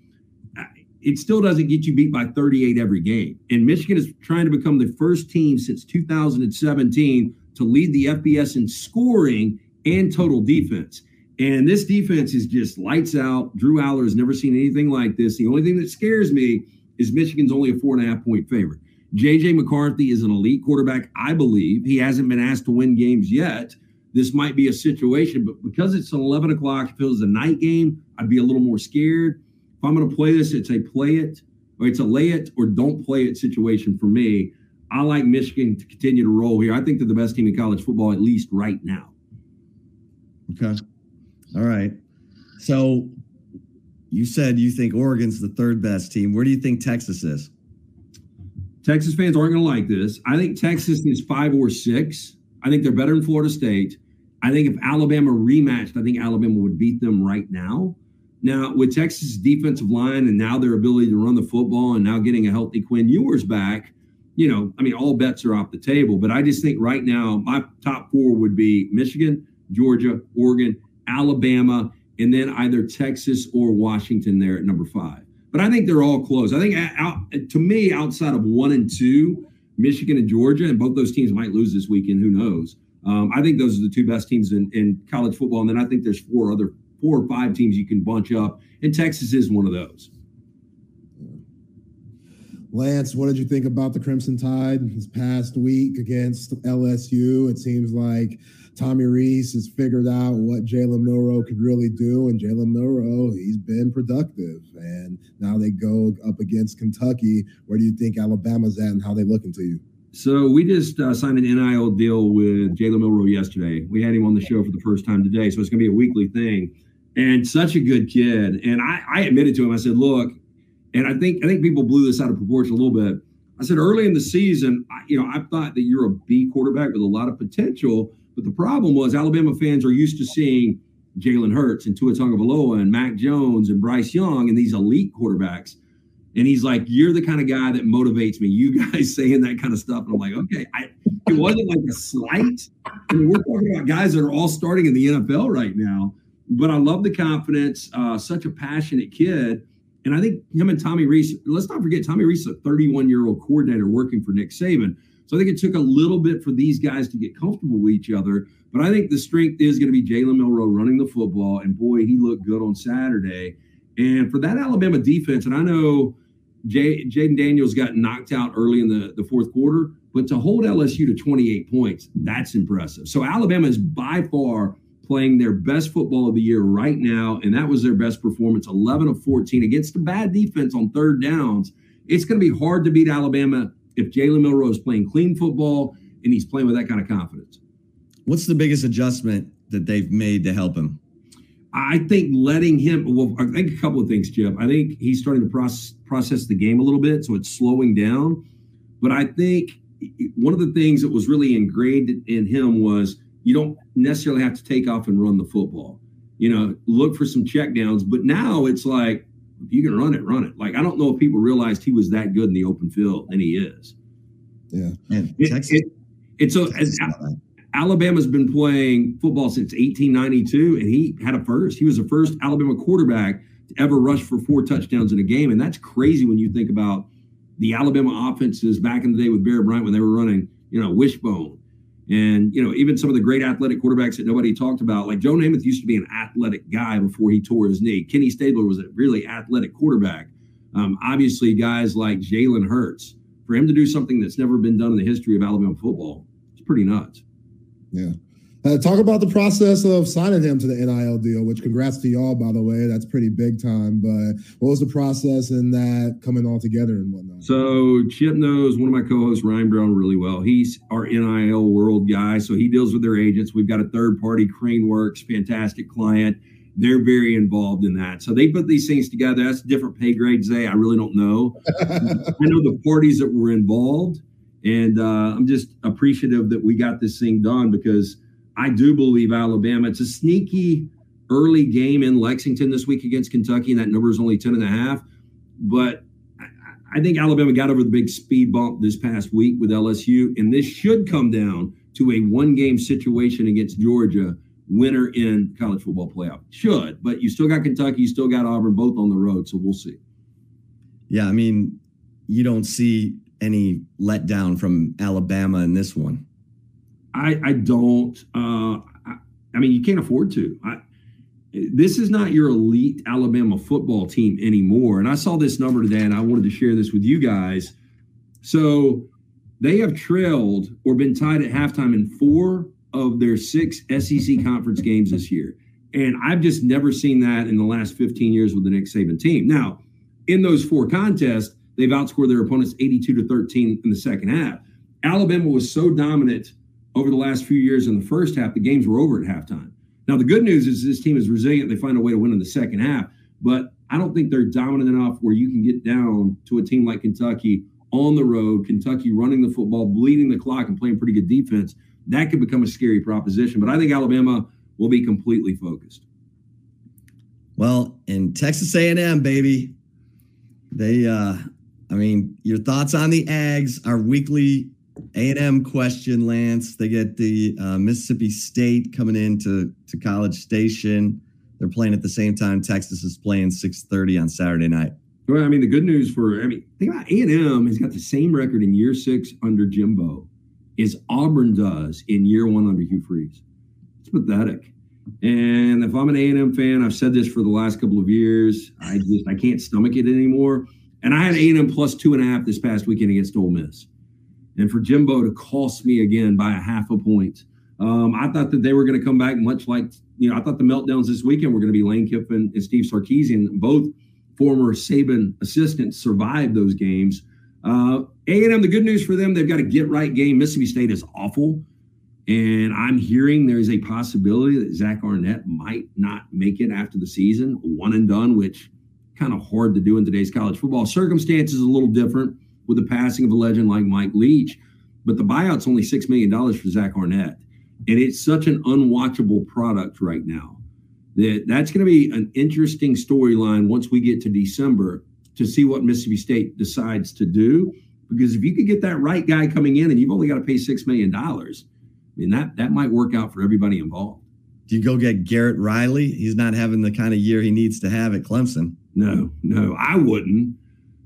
it still doesn't get you beat by 38 every game. And Michigan is trying to become the first team since 2017 to lead the FBS in scoring and total defense. And this defense is just lights out. Drew Allar has never seen anything like this. The only thing that scares me is Michigan's only a four and a half point favorite. JJ McCarthy is an elite quarterback, I believe. He hasn't been asked to win games yet. This might be a situation, but because it's an 11 o'clock, if it was a night game, I'd be a little more scared. I'm going to play this, it's a play it or it's a lay it or don't play it situation for me. I like Michigan to continue to roll here. I think they're the best team in college football, at least right now. Okay. All right. So you said you think Oregon's the third best team. Where do you think Texas is? Texas fans aren't going to like this. I think Texas is five or six. I think they're better than Florida State. I think if Alabama rematched, I think Alabama would beat them right now. Now, with Texas' defensive line and now their ability to run the football and now getting a healthy Quinn Ewers back, you know, I mean, all bets are off the table. But I just think right now, my top four would be Michigan, Georgia, Oregon, Alabama, and then either Texas or Washington there at number five. But I think they're all close. I think out, to me, outside of one and two, Michigan and Georgia, and both those teams might lose this weekend. Who knows? Um, I think those are the two best teams in, in college football. And then I think there's four other, four or five teams you can bunch up, and Texas is one of those. Lance, what did you think about the Crimson Tide this past week against LSU? It seems like Tommy Rees has figured out what Jalen Milroe could really do, and Jalen Milroe, he's been productive. And now they go up against Kentucky. Where do you think Alabama's at, and how they looking to you? So we just uh, signed an NIL deal with Jalen Milroe yesterday. We had him on the show for the first time today, so it's going to be a weekly thing. And such a good kid. And I, I admitted to him, I said, look, and I think I think people blew this out of proportion a little bit. I said early in the season, you know, I thought that you're a B quarterback with a lot of potential, but the problem was Alabama fans are used to seeing Jalen Hurts and Tua Tagovailoa and Mac Jones and Bryce Young and these elite quarterbacks. And he's like, "You're the kind of guy that motivates me." You guys saying that kind of stuff, and I'm like, "Okay." I, it wasn't like a slight. I mean, we're talking about guys that are all starting in the NFL right now. But I love the confidence. Uh, such a passionate kid, and I think him and Tommy Rees, Let's not forget, Tommy Rees a 31 year old coordinator working for Nick Saban. So I think it took a little bit for these guys to get comfortable with each other. But I think the strength is going to be Jalen Milroe running the football. And boy, he looked good on Saturday. And for that Alabama defense, and I know Jayden Daniels got knocked out early in the, the fourth quarter, but to hold LSU to 28 points, that's impressive. So Alabama is by far playing their best football of the year right now, and that was their best performance 11 of 14 against a bad defense on third downs. It's going to be hard to beat Alabama if Jalen Milroe is playing clean football and he's playing with that kind of confidence. What's the biggest adjustment that they've made to help him? I think letting him, well, I think a couple of things, Jeff. I think he's starting to process, process the game a little bit, so it's slowing down. But I think one of the things that was really ingrained in him was you don't necessarily have to take off and run the football. You know, look for some checkdowns. But now it's like, if you can run it, run it. Like I don't know if people realized he was that good in the open field, and he is. Yeah, Man, It- Texas, it- it's so Texas as, got that. Alabama's been playing football since 1892, and he had a first. He was the first Alabama quarterback to ever rush for four touchdowns in a game, and that's crazy when you think about the Alabama offenses back in the day with Bear Bryant when they were running, you know, wishbone, and you know even some of the great athletic quarterbacks that nobody talked about. Like Joe Namath used to be an athletic guy before he tore his knee. Kenny Stabler was a really athletic quarterback. Um, obviously, guys like Jalen Hurts, for him to do something that's never been done in the history of Alabama football, it's pretty nuts. Yeah. Uh, talk about the process of signing him to the NIL deal, which congrats to y'all, by the way. That's pretty big time. But what was the process in that coming all together and whatnot? So Chip knows one of my co-hosts, Ryan Brown, really well. He's our NIL world guy, so he deals with their agents. We've got a third party, Crane Works, fantastic client. They're very involved in that. So they put these things together. That's different pay grades. They, I really don't know. I know the parties that were involved, and uh, I'm just appreciative that we got this thing done because I do believe Alabama. It's a sneaky early game in Lexington this week against Kentucky, and that number is only 10 and a half. But I, think Alabama got over the big speed bump this past week with LSU, and this should come down to a one game situation against Georgia, winner in college football playoff. Should, but you still got Kentucky, you still got Auburn, both on the road, so we'll see. Yeah, I mean, you don't see any letdown from Alabama in this one. I, I don't. Uh, I, I, mean, you can't afford to. I, this is not your elite Alabama football team anymore. And I saw this number today, and I wanted to share this with you guys. So they have trailed or been tied at halftime in four of their six SEC conference games this year. And I've just never seen that in the last 15 years with the Nick Saban team. Now, in those four contests, they've outscored their opponents 82 to 13 in the second half. Alabama was so dominant over the last few years in the first half, the games were over at halftime. Now, the good news is this team is resilient. They find a way to win in the second half, but I don't think they're dominant enough where you can get down to a team like Kentucky on the road, Kentucky running the football, bleeding the clock, and playing pretty good defense. That could become a scary proposition. But I think Alabama will be completely focused. Well, in Texas A&M, baby, they, uh, I mean, your thoughts on the Ags, our weekly a&M question, Lance. They get the uh, Mississippi State coming into to College Station. They're playing at the same time Texas is playing 6:30 on Saturday night. Well, I mean, the good news for I mean, think about A&M has got the same record in year six under Jimbo as Auburn does in year one under Hugh Freeze. It's pathetic. And if I'm an A&M fan, I've said this for the last couple of years. I just I can't stomach it anymore. And I had A&M plus two and a half this past weekend against Ole Miss and for Jimbo to cost me again by a half a point. Um, I thought that they were going to come back much like, you know, I thought the meltdowns this weekend were going to be Lane Kiffin and Steve Sarkisian, both former Saban assistants survived those games. Uh, A&M, the good news for them, they've got a get right game. Mississippi State is awful. And I'm hearing there's a possibility that Zach Arnett might not make it after the season, one and done, which kind of hard to do in today's college football. Circumstances a little different with the passing of a legend like Mike Leach. But the buyout's only $6 million for Zach Arnett. And it's such an unwatchable product right now that that's going to be an interesting storyline once we get to December to see what Mississippi State decides to do. Because if you could get that right guy coming in and you've only got to pay $6 million, I mean, that, that might work out for everybody involved. Do you go get Garrett Riley? He's not having the kind of year he needs to have at Clemson. No, no, I wouldn't.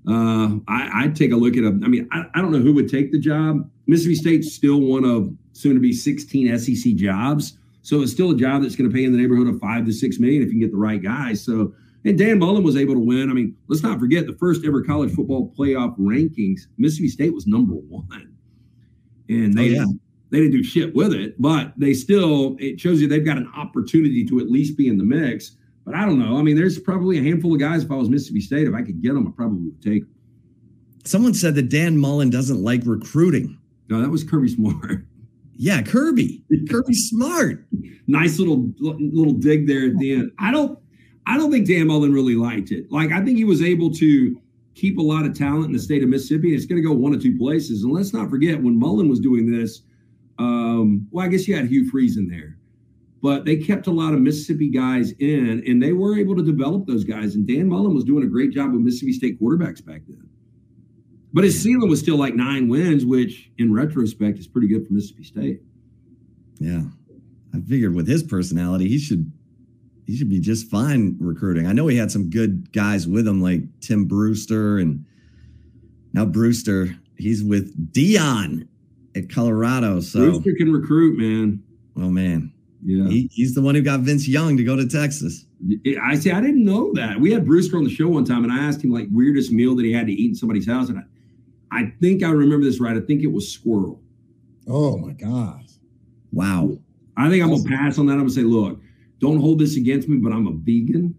Uh, I, would take a look at a. I mean, I, I, don't know who would take the job. Mississippi State's still one of soon to be 16 SEC jobs, so it's still a job that's going to pay in the neighborhood of five to six million if you can get the right guy. So, and Dan Mullen was able to win. I mean, let's not forget the first ever college football playoff rankings. Mississippi State was number one, and they oh, yeah. they didn't do shit with it, but they still it shows you they've got an opportunity to at least be in the mix. But I don't know. I mean, there's probably a handful of guys. If I was Mississippi State, if I could get them, I probably would take them. Someone said that Dan Mullen doesn't like recruiting. No, that was Kirby Smart. Yeah, Kirby. Kirby Smart. nice little little dig there at the end. I don't I don't think Dan Mullen really liked it. Like I think he was able to keep a lot of talent in the state of Mississippi. It's going to go one of two places. And let's not forget when Mullen was doing this. Um, well, I guess you had Hugh Freeze in there but they kept a lot of Mississippi guys in, and they were able to develop those guys. And Dan Mullen was doing a great job with Mississippi State quarterbacks back then. But his ceiling was still like nine wins, which in retrospect is pretty good for Mississippi State. Yeah. I figured with his personality, he should he should be just fine recruiting. I know he had some good guys with him, like Tim Brewster, and now Brewster, he's with Deion at Colorado. So Brewster can recruit, man. Oh man, yeah. He, he's the one who got Vince Young to go to Texas. I see. I didn't know that. We had Brewster on the show one time, and I asked him like weirdest meal that he had to eat in somebody's house, and I, I think I remember this right. I think it was squirrel. Oh my god! Wow. I think I'm gonna pass on that. I'm gonna say, look, don't hold this against me, but I'm a vegan.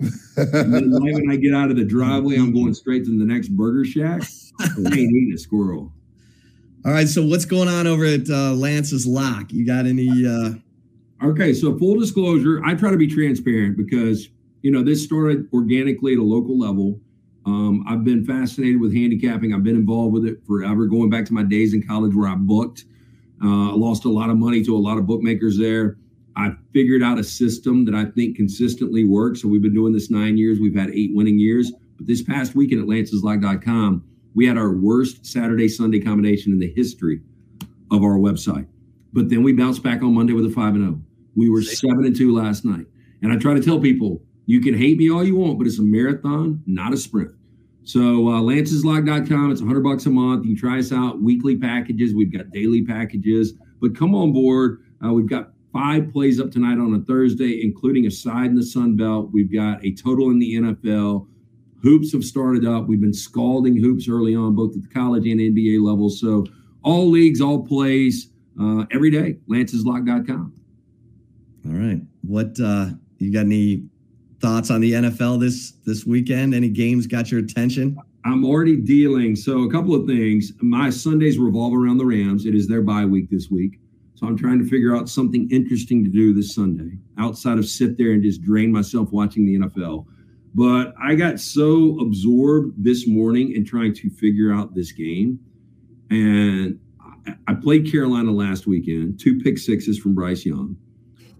and then right when I get out of the driveway, I'm going straight to the next burger shack. I ain't eating a squirrel. All right. So what's going on over at uh, Lance's Lock? You got any? Uh, Okay, so full disclosure, I try to be transparent because you know this started organically at a local level. Um, I've been fascinated with handicapping. I've been involved with it forever, going back to my days in college where I booked. Uh, I lost a lot of money to a lot of bookmakers there. I figured out a system that I think consistently works. So we've been doing this nine years. We've had eight winning years. But this past week at lanceslock.com, we had our worst Saturday Sunday combination in the history of our website. But then we bounced back on Monday with a 5 and 0. We were seven and two last night. And I try to tell people, you can hate me all you want, but it's a marathon, not a sprint. So uh, lanceslock.com, it's 100 bucks a month. You can try us out. Weekly packages, we've got daily packages. But come on board. Uh, we've got five plays up tonight on a Thursday, including a side in the Sun Belt. We've got a total in the NFL. Hoops have started up. We've been scalding hoops early on, both at the college and NBA levels. So all leagues, all plays, uh, every day. Lanceslock.com. All right. What uh, you got any thoughts on the NFL this this weekend? Any games got your attention? I'm already dealing. So a couple of things. My Sundays revolve around the Rams. It is their bye week this week. So I'm trying to figure out something interesting to do this Sunday outside of sit there and just drain myself watching the NFL. But I got so absorbed this morning in trying to figure out this game. And I played Carolina last weekend, two pick sixes from Bryce Young.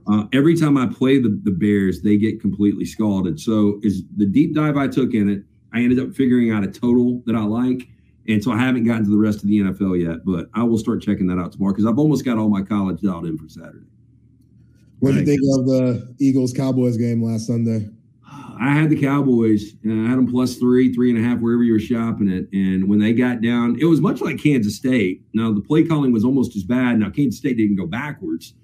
Uh, every time I play the, the Bears, they get completely scalded. So, is the deep dive I took in it, I ended up figuring out a total that I like. And so I haven't gotten to the rest of the NFL yet, but I will start checking that out tomorrow because I've almost got all my college dialed in for Saturday. What do you think of the Eagles Cowboys game last Sunday? I had the Cowboys. And I had them plus three, three and a half, wherever you were shopping it. And when they got down, it was much like Kansas State. Now the play calling was almost as bad. Now Kansas State didn't go backwards,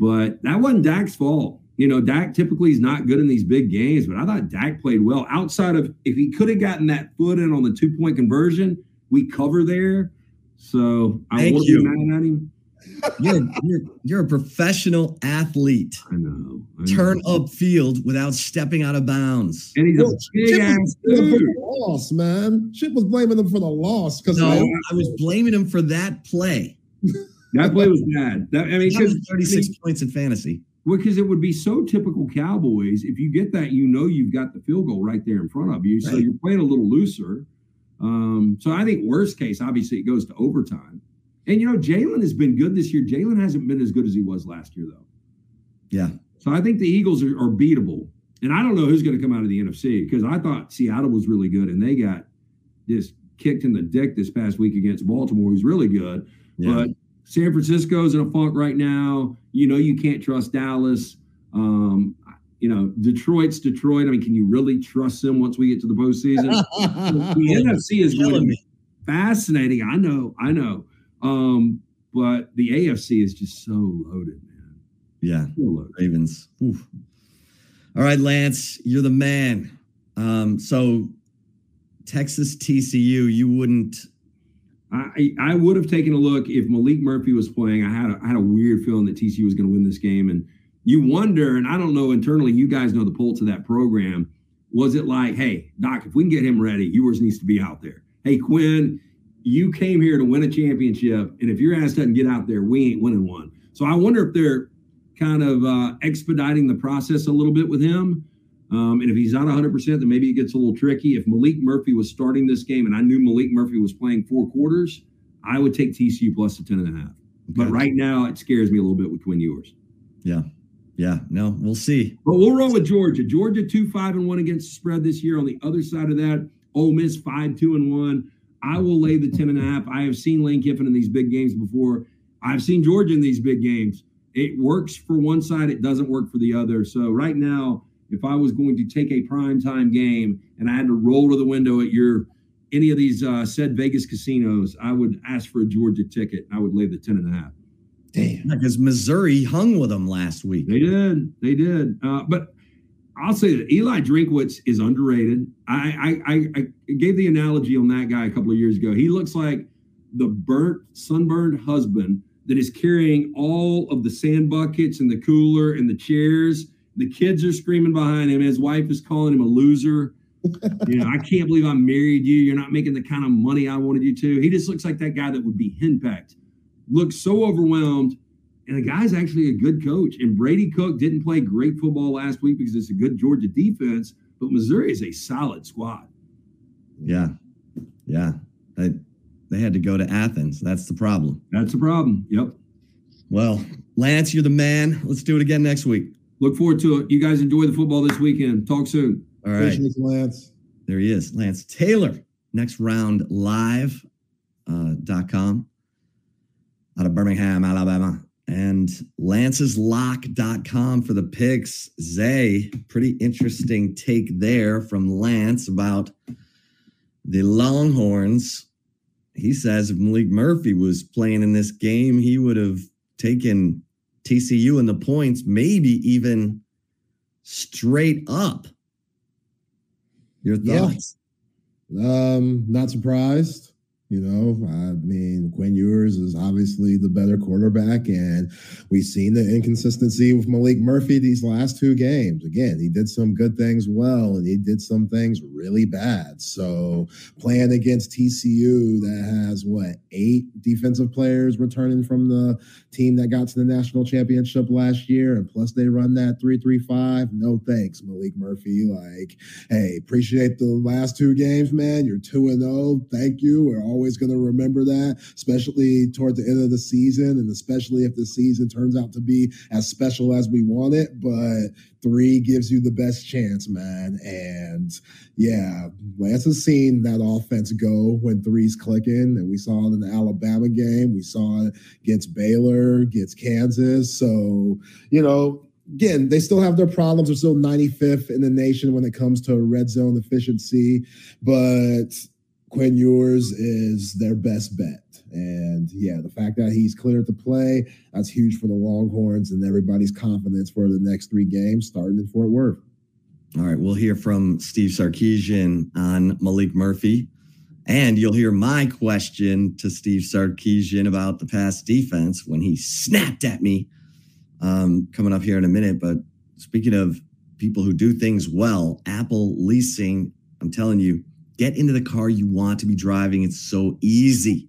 but that wasn't Dak's fault. You know, Dak typically is not good in these big games, but I thought Dak played well. Outside of if he could have gotten that foot in on the two point conversion, we cover there. So I Thank won't you. be mad at him. You're, you're you're a professional athlete. I know. I know. Turn up field without stepping out of bounds. And he's a big Chip ass was blaming them dude. for the loss, man. Chip was blaming them for the loss because No, I was blaming him for that play. That play was bad. That, I mean, because 36 points in fantasy. Well, because it would be so typical Cowboys. If you get that, you know you've got the field goal right there in front of you. So Right. you're playing a little looser. Um, so I think worst case, obviously, it goes to overtime. And you know, Jalen has been good this year. Jalen hasn't been as good as he was last year, though. Yeah. So I think the Eagles are, are beatable. And I don't know who's going to come out of the NFC because I thought Seattle was really good and they got just kicked in the dick this past week against Baltimore, who's really good. Yeah. But San Francisco's in a funk right now. You know, you can't trust Dallas. Um, you know, Detroit's Detroit. I mean, can you really trust them once we get to the postseason? the NFC is going to be fascinating. I know, I know. Um, but the AFC is just so loaded, man. Yeah. So loaded. Ravens. Oof. All right, Lance, you're the man. Um, so Texas TCU, you wouldn't. I, I would have taken a look if Maalik Murphy was playing. I had a, I had a weird feeling that TCU was going to win this game, and you wonder, and I don't know internally. You guys know the pulse of that program. Was it like, hey, Doc, if we can get him ready, Ewers needs to be out there. Hey, Quinn, you came here to win a championship, and if your ass doesn't get out there, we ain't winning one. So I wonder if they're kind of uh, expediting the process a little bit with him. Um, and if he's not 100%, then maybe it gets a little tricky. If Maalik Murphy was starting this game and I knew Maalik Murphy was playing four quarters, I would take TCU plus the 10 and a half. But right now, it scares me a little bit with Quinn Ewers. Yeah. Yeah. No, we'll see. But we'll roll with Georgia. Georgia 2 5 and 1 against the spread this year. On the other side of that, Ole Miss 5 2 and 1. I will lay the 10 and a half. I have seen Lane Kiffin in these big games before. I've seen Georgia in these big games. It works for one side, it doesn't work for the other. So right now, if I was going to take a prime time game and I had to roll to the window at your any of these uh, said Vegas casinos, I would ask for a Georgia ticket. I would lay the 10 and a half. Damn. Because Missouri hung with them last week. They did. They did. Uh, but I'll say that Eli Drinkwitz is underrated. I, I, I, I gave the analogy on that guy a couple of years ago. He looks like the burnt, sunburned husband that is carrying all of the sand buckets and the cooler and the chairs. The kids are screaming behind him. His wife is calling him a loser. you know, I can't believe I married you. You're not making the kind of money I wanted you to. He just looks like that guy that would be henpecked. Looks so overwhelmed. And the guy's actually a good coach. And Brady Cook didn't play great football last week because it's a good Georgia defense, but Missouri is a solid squad. Yeah. Yeah. They, they had to go to Athens. That's the problem. That's the problem. Yep. Well, Lance, you're the man. Let's do it again next week. Look forward to it. You guys enjoy the football this weekend. Talk soon. All right. Appreciate you, Lance. There he is, Lance Taylor. Next round live uh, dot com out of Birmingham, Alabama. And lanceslock.com for the picks. Zay, pretty interesting take there from Lance about the Longhorns. He says if Maalik Murphy was playing in this game, he would have taken TCU in the points, maybe even straight up. Your thoughts? Yeah. Um, not surprised. You know, I mean, Quinn Ewers is obviously the better quarterback, and we've seen the inconsistency with Maalik Murphy these last two games. Again, he did some good things well, and he did some things really bad. So, playing against TCU that has what eight defensive players returning from the team that got to the national championship last year, and plus they run that three three five. No thanks, Maalik Murphy. Like, hey, appreciate the last two games, man. You're two and zero. Oh. Thank you. We're all always going to remember that, especially toward the end of the season, and especially if the season turns out to be as special as we want it. But three gives you the best chance, man. And yeah, Lance has seen that offense go when three's clicking, and we saw it in the Alabama game. We saw it against Baylor, against Kansas. So you know again, they still have their problems. They're still 95th in the nation when it comes to red zone efficiency. But Quinn Ewers is their best bet. And yeah, the fact that he's cleared to play, that's huge for the Longhorns and everybody's confidence for the next three games starting in Fort Worth. All right, we'll hear from Steve Sarkisian on Maalik Murphy. And you'll hear my question to Steve Sarkisian about the pass defense when he snapped at me um, coming up here in a minute. But speaking of people who do things well, Apple Leasing, I'm telling you, Get into the car you want to be driving. It's so easy.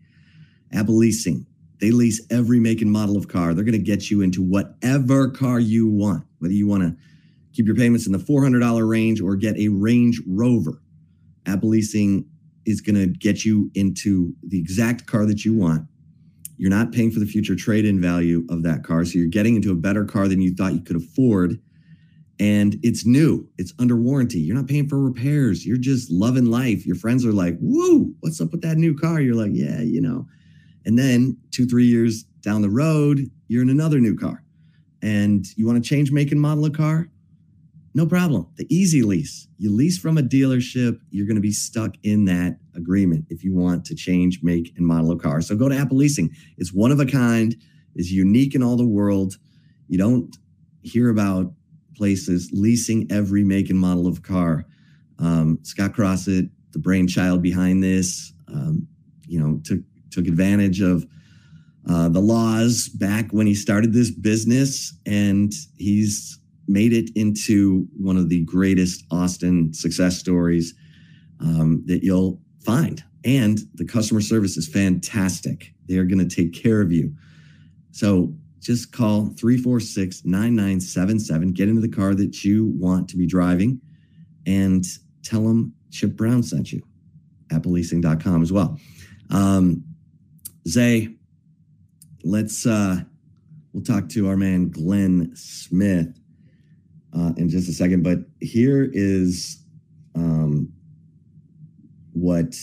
Apple Leasing, they lease every make and model of car. They're going to get you into whatever car you want, whether you want to keep your payments in the $400 range or get a Range Rover. Apple Leasing is going to get you into the exact car that you want. You're not paying for the future trade in value of that car. So you're getting into a better car than you thought you could afford and it's new. It's under warranty. You're not paying for repairs. You're just loving life. Your friends are like, "Woo, what's up with that new car?" You're like, "Yeah, you know." And then 2-3 years down the road, you're in another new car. And you want to change make and model a car? No problem. The easy lease. You lease from a dealership, you're going to be stuck in that agreement if you want to change make and model a car. So go to Apple Leasing. It's one of a kind, is unique in all the world. You don't hear about places leasing every make and model of car. Um, Scott Crossett, the brainchild behind this, um, you know, took took advantage of uh, the laws back when he started this business, and he's made it into one of the greatest Austin success stories um, that you'll find. And the customer service is fantastic. They are going to take care of you. So just call 346 9977. Get into the car that you want to be driving and tell them Chip Brown sent you. AppleLeasing.com as well. Um, Zay, let's, uh, we'll talk to our man Glenn Smith uh, in just a second. But here is um, what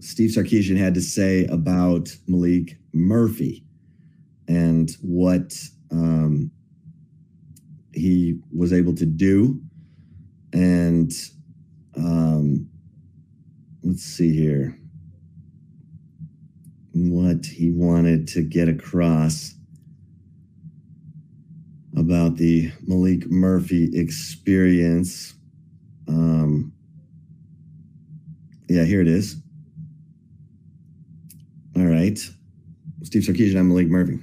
Steve Sarkisian had to say about Maalik Murphy and what um, he was able to do. And um, let's see here what he wanted to get across about the Maalik Murphy experience. Um, yeah, here it is. All right. Steve Sarkisian, I'm Maalik Murphy.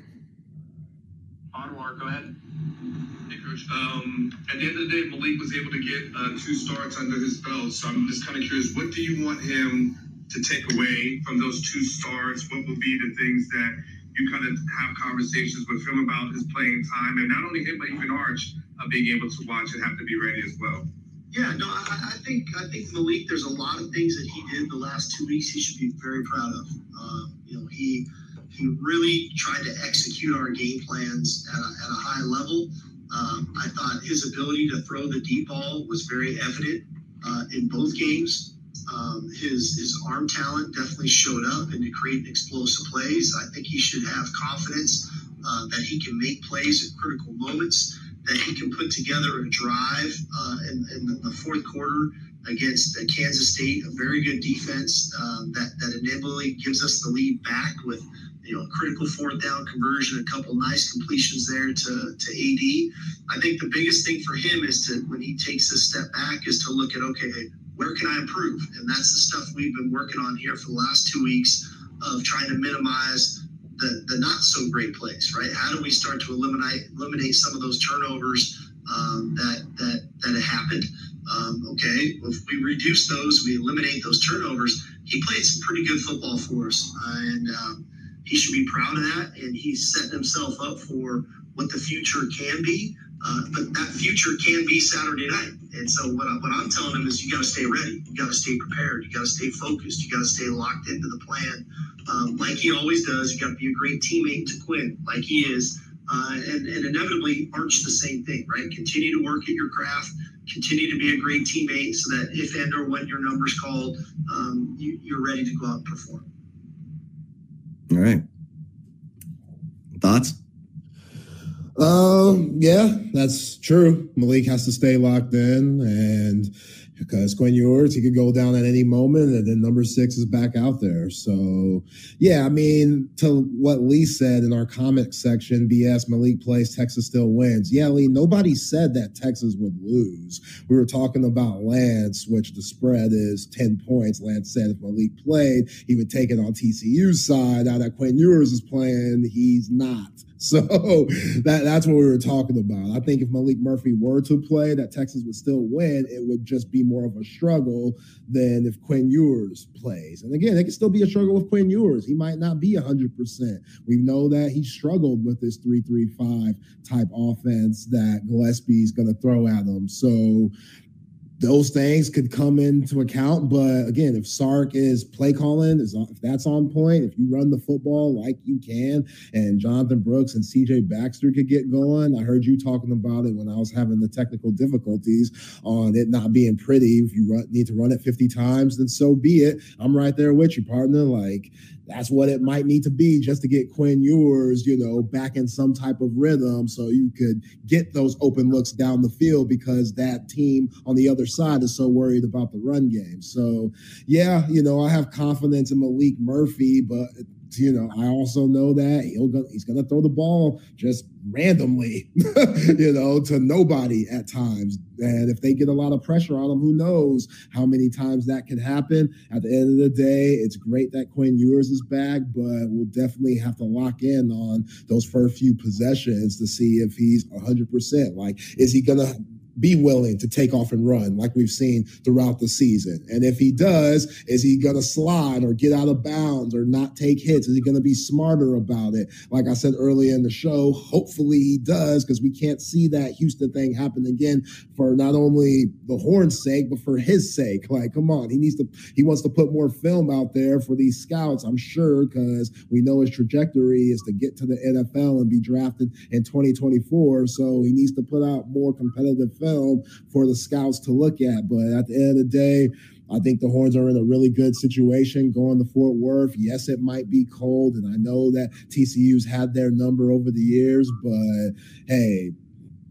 Um, at the end of the day, Maalik was able to get uh, two starts under his belt. So I'm just kind of curious, what do you want him to take away from those two starts? What will be the things that you kind of have conversations with him about his playing time, and not only him, but even Arch uh, being able to watch and have to be ready as well. Yeah, no, I, I, think I think Maalik. There's a lot of things that he did the last two weeks. He should be very proud of. Uh, you know, he he really tried to execute our game plans at a, at a high level. Um, I thought his ability to throw the deep ball was very evident uh, in both games. Um, his his arm talent definitely showed up and to create explosive plays. I think he should have confidence uh, that he can make plays at critical moments. that he can put together a drive uh, in, in the, fourth quarter against uh, Kansas State, a very good defense um, that that inevitably gives us the lead back with you know critical fourth down conversion, a couple nice completions there to to AD. I think the biggest thing for him is to when he takes a step back is to look at okay, where can I improve, and that's the stuff we've been working on here for the last two weeks of trying to minimize the, the not so great plays, right? How do we start to eliminate eliminate some of those turnovers um, that that that have happened? Um, okay, if we reduce those, we eliminate those turnovers. He played some pretty good football for us, uh, and um, he should be proud of that. And he's setting himself up for what the future can be. Uh, but that future can be Saturday night. And so what, I, what I'm telling him is you got to stay ready. You got to stay prepared. You got to stay focused. You got to stay locked into the plan, um, like he always does. You got to be a great teammate to Quinn, like he is. Uh, and, and inevitably, Arch the same thing, right? Continue to work at your craft continue to be a great teammate so that if and or when your number's called, um, you, you're ready to go out and perform. All right. Thoughts? Um, yeah, that's true. Maalik has to stay locked in, and because Quinn Ewers, he could go down at any moment, and then number six is back out there. So, yeah, I mean, to what Lee said in our comment section, BS Maalik plays, Texas still wins. Yeah, Lee, nobody said that Texas would lose. We were talking about Lance, which the spread is 10 points. Lance said if Maalik played, he would take it on TCU's side. Now that Quinn Ewers is playing, he's not. So that that's what we were talking about. I think if Maalik Murphy were to play, that Texas would still win. It would just be more of a struggle than if Quinn Ewers plays. And again, it could still be a struggle with Quinn Ewers. He might not be 100%. We know that he struggled with this 3 3 5 type offense that Gillespie's going to throw at him. So those things could come into account. But again, if Sark is play calling, if that's on point, if you run the football like you can, and Jonathan Brooks and CJ Baxter could get going. I heard you talking about it when I was having the technical difficulties on it not being pretty. If you run, need to run it 50 times, then so be it. I'm right there with you, partner. Like that's what it might need to be just to get Quinn Ewers, you know, back in some type of rhythm so you could get those open looks down the field because that team on the other side is so worried about the run game. So, yeah, you know, I have confidence in Maalik Murphy, but you know, I also know that he'll go, he's going to throw the ball just randomly, you know, to nobody at times. And if they get a lot of pressure on him, who knows how many times that could happen. At the end of the day, it's great that Quinn Ewers is back, but we'll definitely have to lock in on those first few possessions to see if he's 100%. Like, is he going to be willing to take off and run like we've seen throughout the season? And if he does, is he going to slide or get out of bounds or not take hits? Is he going to be smarter about it? Like I said earlier in the show, hopefully he does because we can't see that Houston thing happen again for not only the horn's sake, but for his sake. Like, come on, he needs to, he wants to put more film out there for these scouts, I'm sure, because we know his trajectory is to get to the NFL and be drafted in 2024. So he needs to put out more competitive film film for the scouts to look at. But at the end of the day, I think the Horns are in a really good situation going to Fort Worth. Yes, it might be cold, and I know that TCU's had their number over the years, but hey,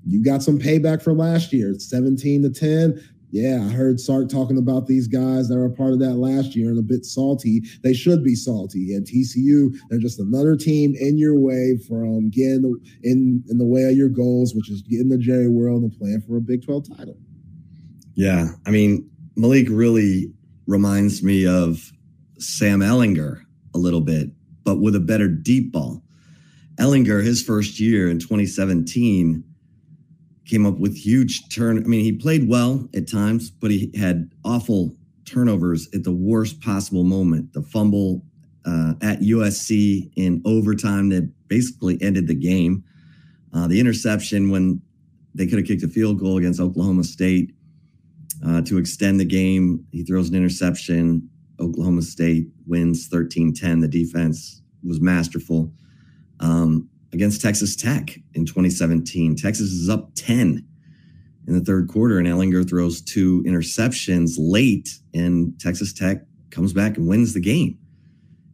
you got some payback for last year. 17 to 10. Yeah, I heard Sark talking about these guys that were a part of that last year and a bit salty. They should be salty. And TCU, they're just another team in your way from getting in in the way of your goals, which is getting the Jerry World and playing for a Big 12 title. Yeah, I mean, Maalik really reminds me of Sam Ehlinger a little bit, but with a better deep ball. Ehlinger, his first year in 2017, came up with huge turn. I mean, he played well at times, but he had awful turnovers at the worst possible moment. The fumble uh, at USC in overtime that basically ended the game. Uh, the interception when they could have kicked a field goal against Oklahoma State uh, to extend the game. He throws an interception. Oklahoma State wins 13 10. The defense was masterful. Um, against Texas Tech in 2017. Texas is up 10 in the third quarter, and Ehlinger throws two interceptions late, and Texas Tech comes back and wins the game.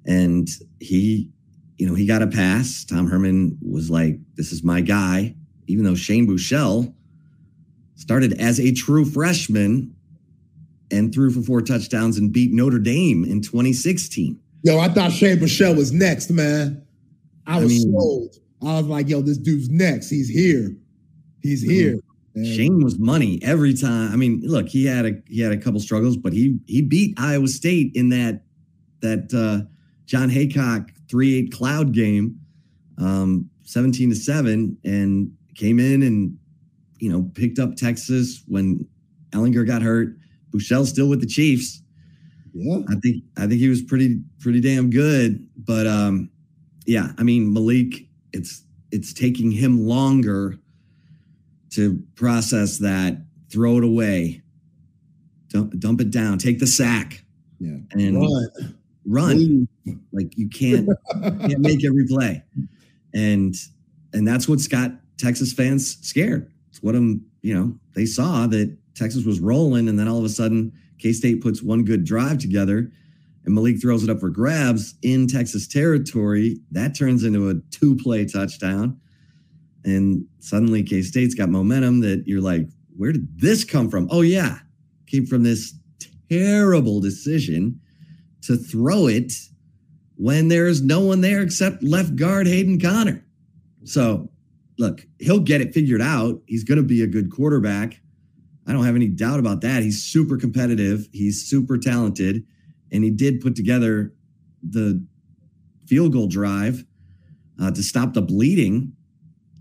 And he, you know, he got a pass. Tom Herman was like, This is my guy. even though Shane Buechele started as a true freshman and threw for four touchdowns and beat Notre Dame in 2016. Yo, I thought Shane Buechele was next, man. I was I mean- sold. I was like, yo, this dude's next. He's here. He's here. And- Shane was money every time. I mean, look, he had a he had a couple struggles, but he he beat Iowa State in that that uh, John Heacock three eight cloud game, um, seventeen to seven, and came in and you know picked up Texas when Ehlinger got hurt. Buechele's still with the Chiefs. Yeah. I think I think he was pretty pretty damn good. But um, yeah, I mean Maalik, it's it's taking him longer to process that, throw it away, dump dump it down, take the sack, Yeah. and Run. run. Like you can't can't make every play, and and that's what's got Texas fans scared. It's what them you know they saw that Texas was rolling, and then all of a sudden K State puts one good drive together, and Maalik throws it up for grabs in Texas territory. That turns into a two play touchdown, and suddenly K State's got momentum. That you're like, where did this come from? Oh yeah, came from this terrible decision to throw it when there's no one there except left guard Hayden Conner. So, look, he'll get it figured out. He's going to be a good quarterback. I don't have any doubt about that. He's super competitive, he's super talented, and he did put together the field goal drive uh, to stop the bleeding.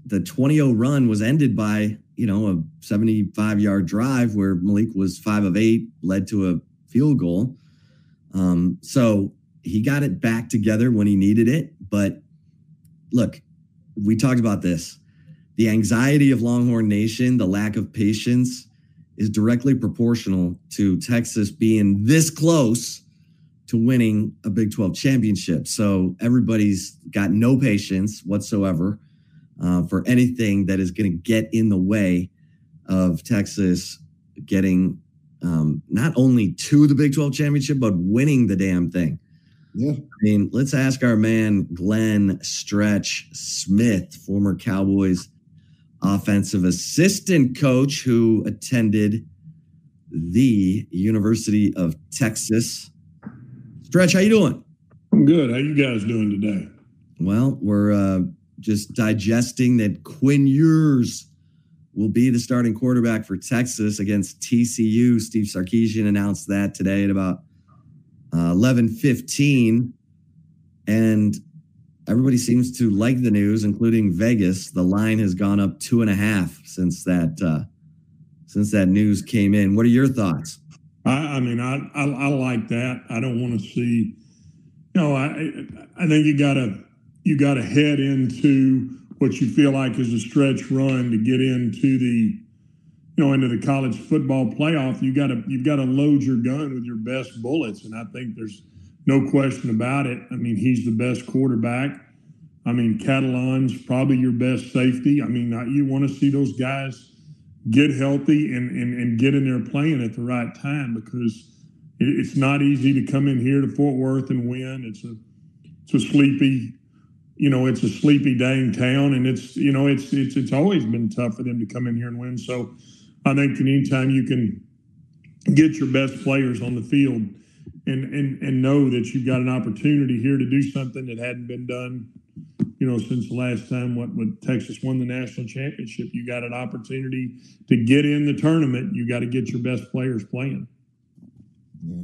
The 20 0 run was ended by, you know, a 75 yard drive where Maalik was five of eight, led to a field goal. Um, so he got it back together when he needed it. But look, we talked about this. The anxiety of Longhorn Nation, the lack of patience is directly proportional to Texas being this close to winning a Big 12 championship. So everybody's got no patience whatsoever uh, for anything that is going to get in the way of Texas getting um, not only to the Big 12 championship, but winning the damn thing. Yeah. I mean, let's ask our man, Glenn Stretch Smith, former Cowboys offensive assistant coach who attended the University of Texas. Stretch, how you doing? I'm good. How you guys doing today? Well, we're uh, just digesting that Quinn Ewers will be the starting quarterback for Texas against TCU. Steve Sarkisian announced that today at about uh, 11:15, and everybody seems to like the news, including Vegas. The line has gone up two and a half since that uh, since that news came in. What are your thoughts? I, I mean, I, I I like that. I don't want to see. You know, I I think you gotta you gotta head into what you feel like is a stretch run to get into the you know into the college football playoff. You gotta you've got to load your gun with your best bullets, and I think there's no question about it. I mean, he's the best quarterback. I mean, Catalan's probably your best safety. I mean, you want to see those guys get healthy and, and, and get in there playing at the right time because it, it's not easy to come in here to Fort Worth and win. It's a it's a sleepy, you know, it's a sleepy dang town, and it's you know it's it's it's always been tough for them to come in here and win. So I think anytime you can get your best players on the field and and and know that you've got an opportunity here to do something that hadn't been done you know, since the last time what when Texas won the national championship, you got an opportunity to get in the tournament. You got to get your best players playing. Yeah.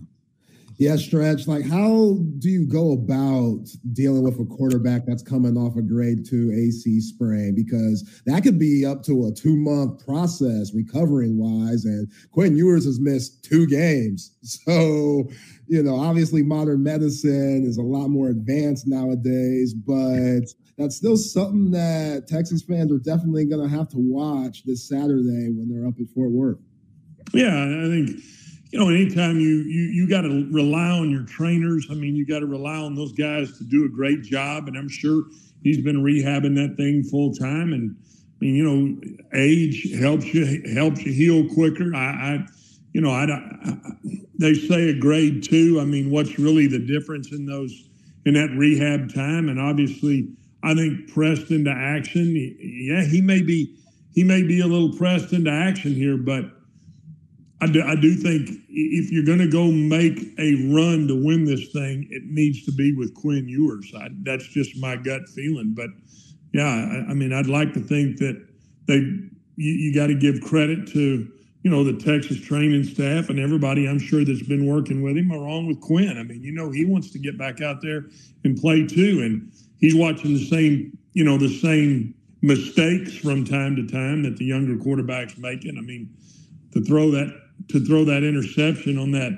Yeah, stretch. Like, how do you go about dealing with a quarterback that's coming off a grade two AC sprain? Because that could be up to a two month process recovering wise. And Quinn Ewers has missed two games. So, you know, obviously modern medicine is a lot more advanced nowadays, but that's still something that Texas fans are definitely going to have to watch this Saturday when they're up at Fort Worth. Yeah, I think you know, anytime you you you got to rely on your trainers. I mean, you got to rely on those guys to do a great job, and I'm sure he's been rehabbing that thing full time. And I mean, you know, age helps you helps you heal quicker. I, I you know, I, I they say a grade two. I mean, what's really the difference in those in that rehab time? And obviously, I think pressed into action. Yeah, he may be he may be a little pressed into action here, but I do, I do think if you're going to go make a run to win this thing, it needs to be with Quinn Ewers. I, that's just my gut feeling. But yeah, I, I mean, I'd like to think that they you, you got to give credit to you know the Texas training staff and everybody I'm sure that's been working with him, along with Quinn. I mean, you know, he wants to get back out there and play too, and he's watching the same you know the same mistakes from time to time that the younger quarterbacks making. I mean, to throw that to throw that interception on that,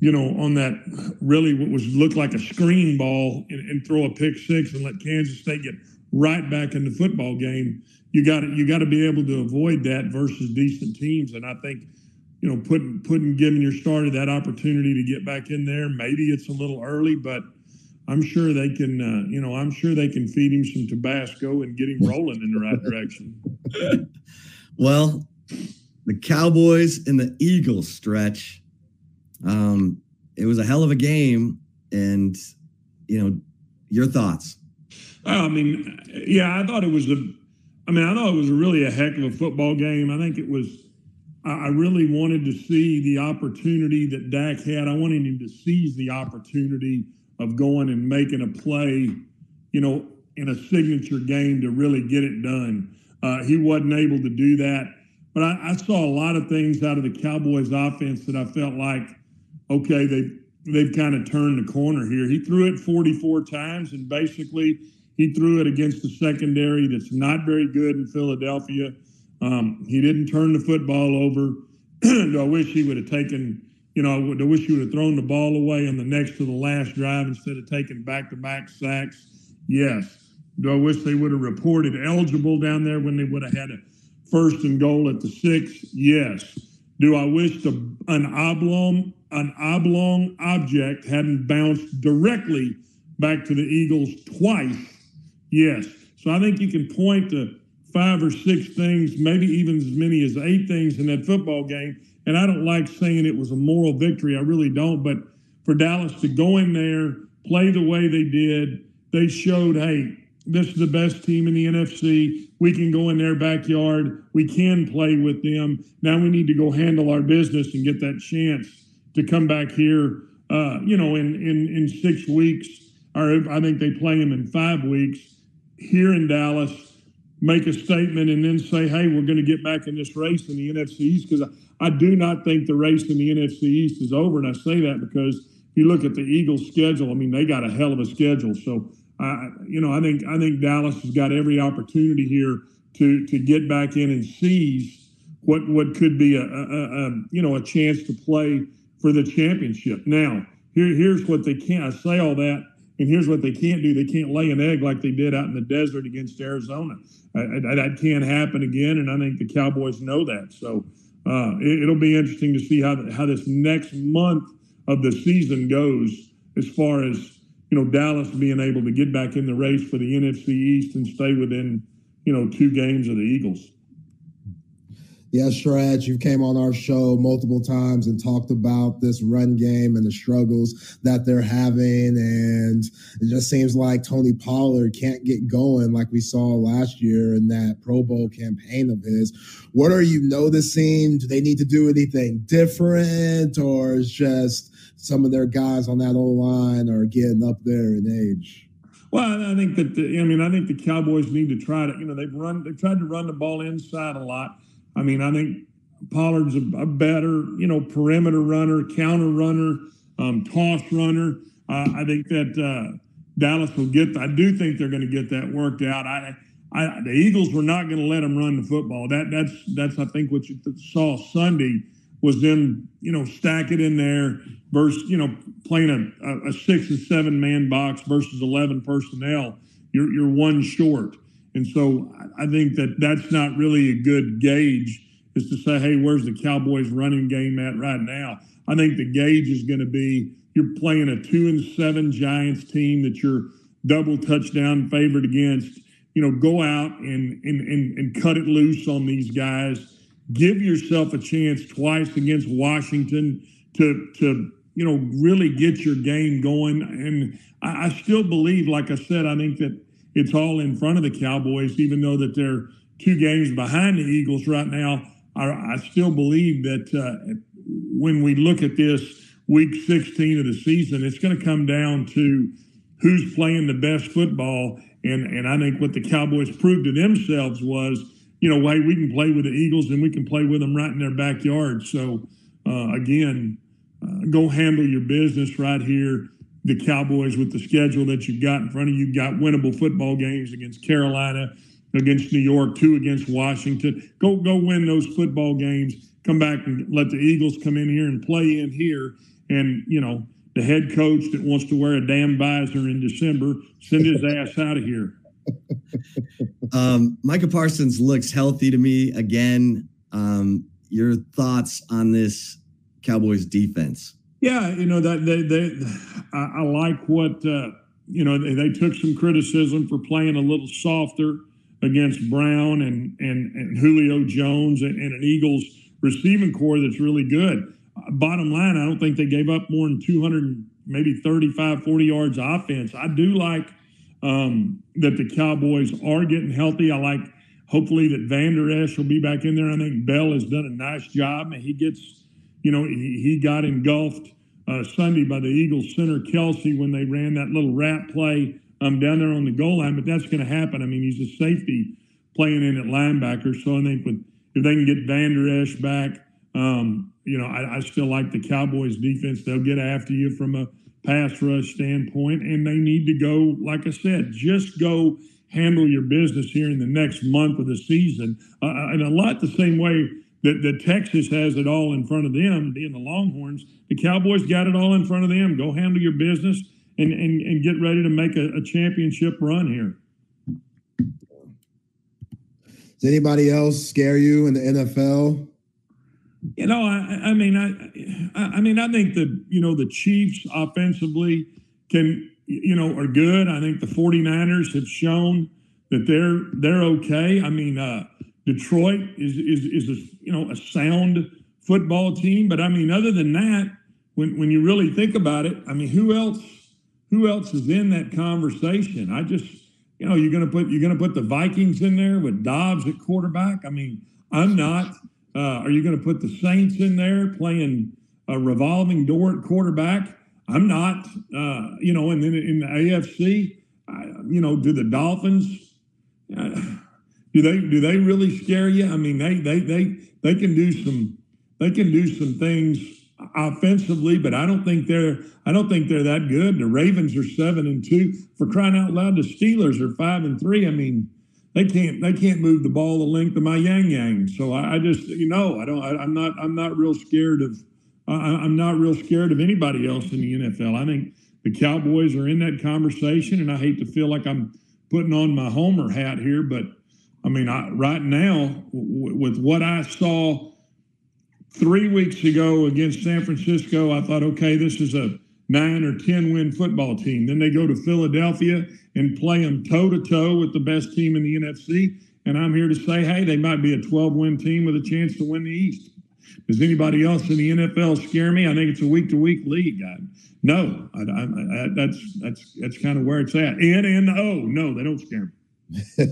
you know, on that really what was looked like a screen ball and, and throw a pick six and let Kansas State get right back in the football game. You got you got to be able to avoid that versus decent teams, and I think you know putting putting giving your starter that opportunity to get back in there. Maybe it's a little early, but I'm sure they can. Uh, you know, I'm sure they can feed him some Tabasco and get him rolling in the right direction. well, the Cowboys and the Eagles stretch. Um, it was a hell of a game, and you know, your thoughts. I mean, yeah, I thought it was a. I mean, I thought it was really a heck of a football game. I think it was. I really wanted to see the opportunity that Dak had. I wanted him to seize the opportunity of going and making a play, you know, in a signature game to really get it done. Uh, he wasn't able to do that. But I, I, saw a lot of things out of the Cowboys offense that I felt like, okay, they they've kind of turned the corner here. He threw it 44 times, and basically he threw it against the secondary that's not very good in Philadelphia. Um, he didn't turn the football over. I wish he would have taken, you know, I wish you would have thrown the ball away on the next to the last drive instead of taking back to back sacks. Yes. Do I wish they would have reported eligible down there when they would have had a first and goal at the six? Yes. Do I wish the, an oblong an oblong object hadn't bounced directly back to the Eagles twice? Yes. So I think you can point to five or six things, maybe even as many as eight things in that football game. And I don't like saying it was a moral victory. I really don't. But for Dallas to go in there, play the way they did, they showed, hey, this is the best team in the NFC. We can go in their backyard. We can play with them. Now we need to go handle our business and get that chance to come back here. Uh, you know, in in in six weeks, or I think they play them in five weeks here in Dallas. Make a statement and then say, "Hey, we're going to get back in this race in the NFC East." Because I, I do not think the race in the NFC East is over, and I say that because if you look at the Eagles' schedule, I mean, they got a hell of a schedule. So I, you know, I think I think Dallas has got every opportunity here to to get back in and seize what what could be a, a, a you know a chance to play for the championship. Now, here here's what they can't. I say all that, and here's what they can't do. They can't lay an egg like they did out in the desert against Arizona. I, I, that can't happen again, and I think the Cowboys know that. So uh, it, will be interesting to see how how this next month of the season goes as far as you know, Dallas being able to get back in the race for the NFC East and stay within, you know, two games of the Eagles. Yes, Stretch, you came on our show multiple times and talked about this run game and the struggles that they're having. And it just seems like Tony Pollard can't get going like we saw last year in that Pro Bowl campaign of his. What are you noticing? Do they need to do anything different or is just some of their guys on that old line are getting up there in age. Well, I think that the, I mean I think the Cowboys need to try to you know they've run they've tried to run the ball inside a lot. I mean I think Pollard's a, a better you know perimeter runner, counter runner, um, toss runner. Uh, I think that uh, Dallas will get. I do think they're going to get that worked out. I, I the Eagles were not going to let them run the football. That that's that's I think what you saw Sunday was them, you know, stack it in there versus, you know, playing a, a six and seven man box versus 11 personnel. You're, you're one short. And so I think that that's not really a good gauge is to say, hey, where's the Cowboys running game at right now? I think the gauge is going to be you're playing a two and seven Giants team that you're double touchdown favored against. You know, go out and and and, and cut it loose on these guys give yourself a chance twice against Washington to to you know really get your game going. And I, I, still believe, like I said, I think that it's all in front of the Cowboys, even though that they're two games behind the Eagles right now. I, I still believe that uh, when we look at this week 16 of the season, it's going to come down to who's playing the best football. And, and I think what the Cowboys proved to themselves was, you know, hey, we can play with the Eagles and we can play with them right in their backyard. So, uh, again, uh, go handle your business right here. The Cowboys, with the schedule that you've got in front of you, You've got winnable football games against Carolina, against New York, two against Washington. Go go win those football games. Come back and let the Eagles come in here and play in here. And you know the head coach that wants to wear a damn visor in December, send his ass out of here. Um, Micah Parsons looks healthy to me again. Um, your thoughts on this Cowboys defense? Yeah, you know that they they I, I like what uh, you know they, they took some criticism for playing a little softer against Brown and and, and Julio Jones and, and an Eagles receiving core that's really good. Bottom line, I don't think they gave up more than 200, maybe 35, 40 yards offense. I do like um, that the Cowboys are getting healthy. I like hopefully that Vander Esch will be back in there. I think Bell has done a nice job and he gets, you know, he, he got engulfed uh, Sunday by the Eagles center Kelce when they ran that little rat play um, down there on the goal line. But that's going to happen. I mean, he's a safety playing in at linebacker. So I think with if they can get Vander Esch back, um, you know, I, I, still like the Cowboys defense. They'll get after you from a pass rush standpoint, and they need to go, like I said, just go handle your business here in the next month of the season. Uh, uh and a lot the same way that, that Texas has it all in front of them, being the Longhorns, the Cowboys got it all in front of them. Go handle your business and, and, and get ready to make a, a championship run here. Does anybody else scare you in the NFL? You know, I, I mean, I, I mean, I think that you know the Chiefs offensively can, you know, are good. I think the 49ers have shown that they're they're okay. I mean, uh, Detroit is is is a you know a sound football team, but I mean, other than that, when when you really think about it, I mean, who else who else is in that conversation? I just, you know, you're to put you're to put the Vikings in there with Dobbs at quarterback. I mean, I'm not. Uh, are you going to put the Saints in there playing a revolving door at quarterback? I'm not. Uh, you know, and then in the AFC, I, you know, do the Dolphins? Uh, do they do they really scare you? I mean, they they they they can do some they can do some things offensively, but I don't think they're I don't think they're that good. The Ravens are seven and two. For crying out loud, the Steelers are five and three. I mean, they can't they can't move the ball the length of my yang yang. So I, I just you know I don't I, am not I'm not real scared of I, I'm not real scared of anybody else in the NFL. I think the Cowboys are in that conversation, and I hate to feel like I'm putting on my homer hat here, but I mean I, right now w- with what I saw three weeks ago against San Francisco, I thought, okay, this is a nine or 10 win football team. Then they go to Philadelphia and play them toe to toe with the best team in the NFC. And I'm here to say, hey, they might be a 12 win team with a chance to win the East. Does anybody else in the NFL scare me? I think it's a week to week league. I, no, I, I, that's that's that's kind of where it's at. N and O, no, they don't scare me.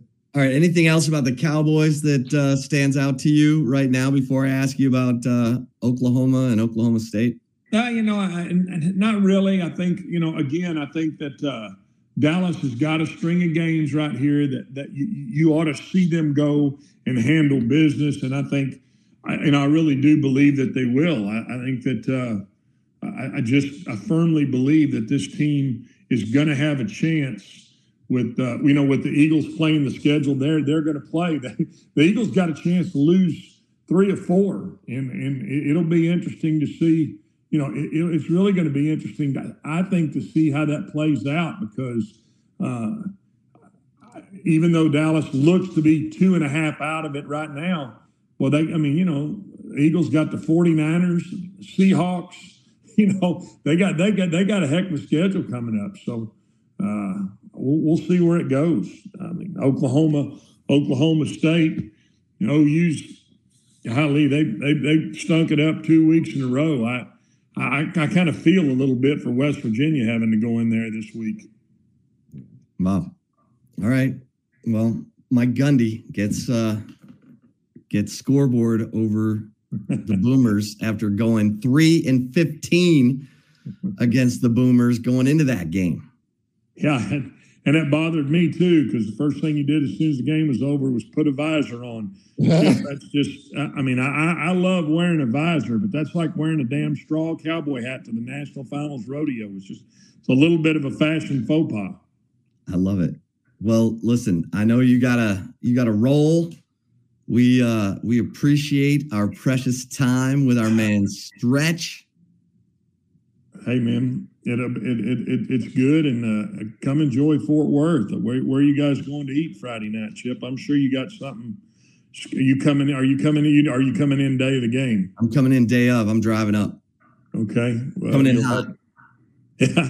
All right. Anything else about the Cowboys that uh, stands out to you right now before I ask you about uh, Oklahoma and Oklahoma State? Uh, you know, I, not really. I think, you know, again, I think that uh, Dallas has got a string of games right here that, that you, you ought to see them go and handle business. And I think, I, and I really do believe that they will. I, I think that uh, I, I just, I firmly believe that this team is going to have a chance with uh, you know with the Eagles playing the schedule they're they're going to play. the Eagles got a chance to lose three or four, and and it'll be interesting to see. You know, it, it's really going to be interesting. I think to see how that plays out because uh, even though Dallas looks to be two and a half out of it right now, well, they I mean you know Eagles got the 49ers, Seahawks. You know they got they got they got a heck of a schedule coming up. So. Uh, we'll, we'll see where it goes. I mean, Oklahoma, Oklahoma State, you know, use highly they they they stunk it up two weeks in a row. I I, I kind of feel a little bit for West Virginia having to go in there this week. Wow. All right. Well, Mike Gundy gets uh, gets scoreboard over the Boomers after going three and fifteen against the Boomers going into that game. Yeah, and, and that bothered me too because the first thing he did as soon as the game was over was put a visor on. that's just, I I mean, I, I love wearing a visor, but that's like wearing a damn straw cowboy hat to the national finals rodeo. It's just, it's a little bit of a fashion faux pas. I love it. Well, listen, I know you gotta you gotta roll. We uh we appreciate our precious time with our man Stretch. Hey man, it, it, it, it it's good, and uh, come enjoy Fort Worth. Where, where are you guys going to eat Friday night, Chip? I'm sure you got something. Are you coming? Are you coming in? Are you coming in day of the game? I'm coming in day of. I'm driving up. Okay, well, Coming in hot. Yeah,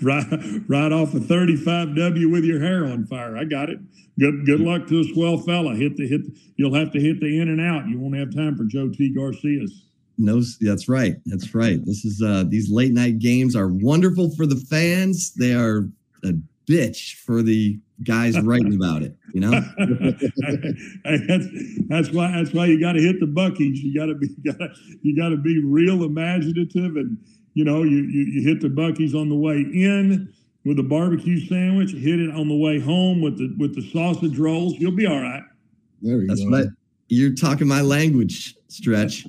right, right off a 35W with your hair on fire. I got it. Good, good luck to a swell fella. Hit the hit. You'll have to hit the in and out. You won't have time for Joe T. Garcia's. No, that's right. That's right. This is uh these late night games are wonderful for the fans. They are a bitch for the guys writing about it, you know? That's, that's why that's why you got to hit the Buc-ee's. You got to be you got you got to be real imaginative, and you know you, you you hit the Buc-ee's on the way in with a barbecue sandwich. Hit it on the way home with the with the sausage rolls. You'll be all right. There we That's go. what you're talking my language, Stretch.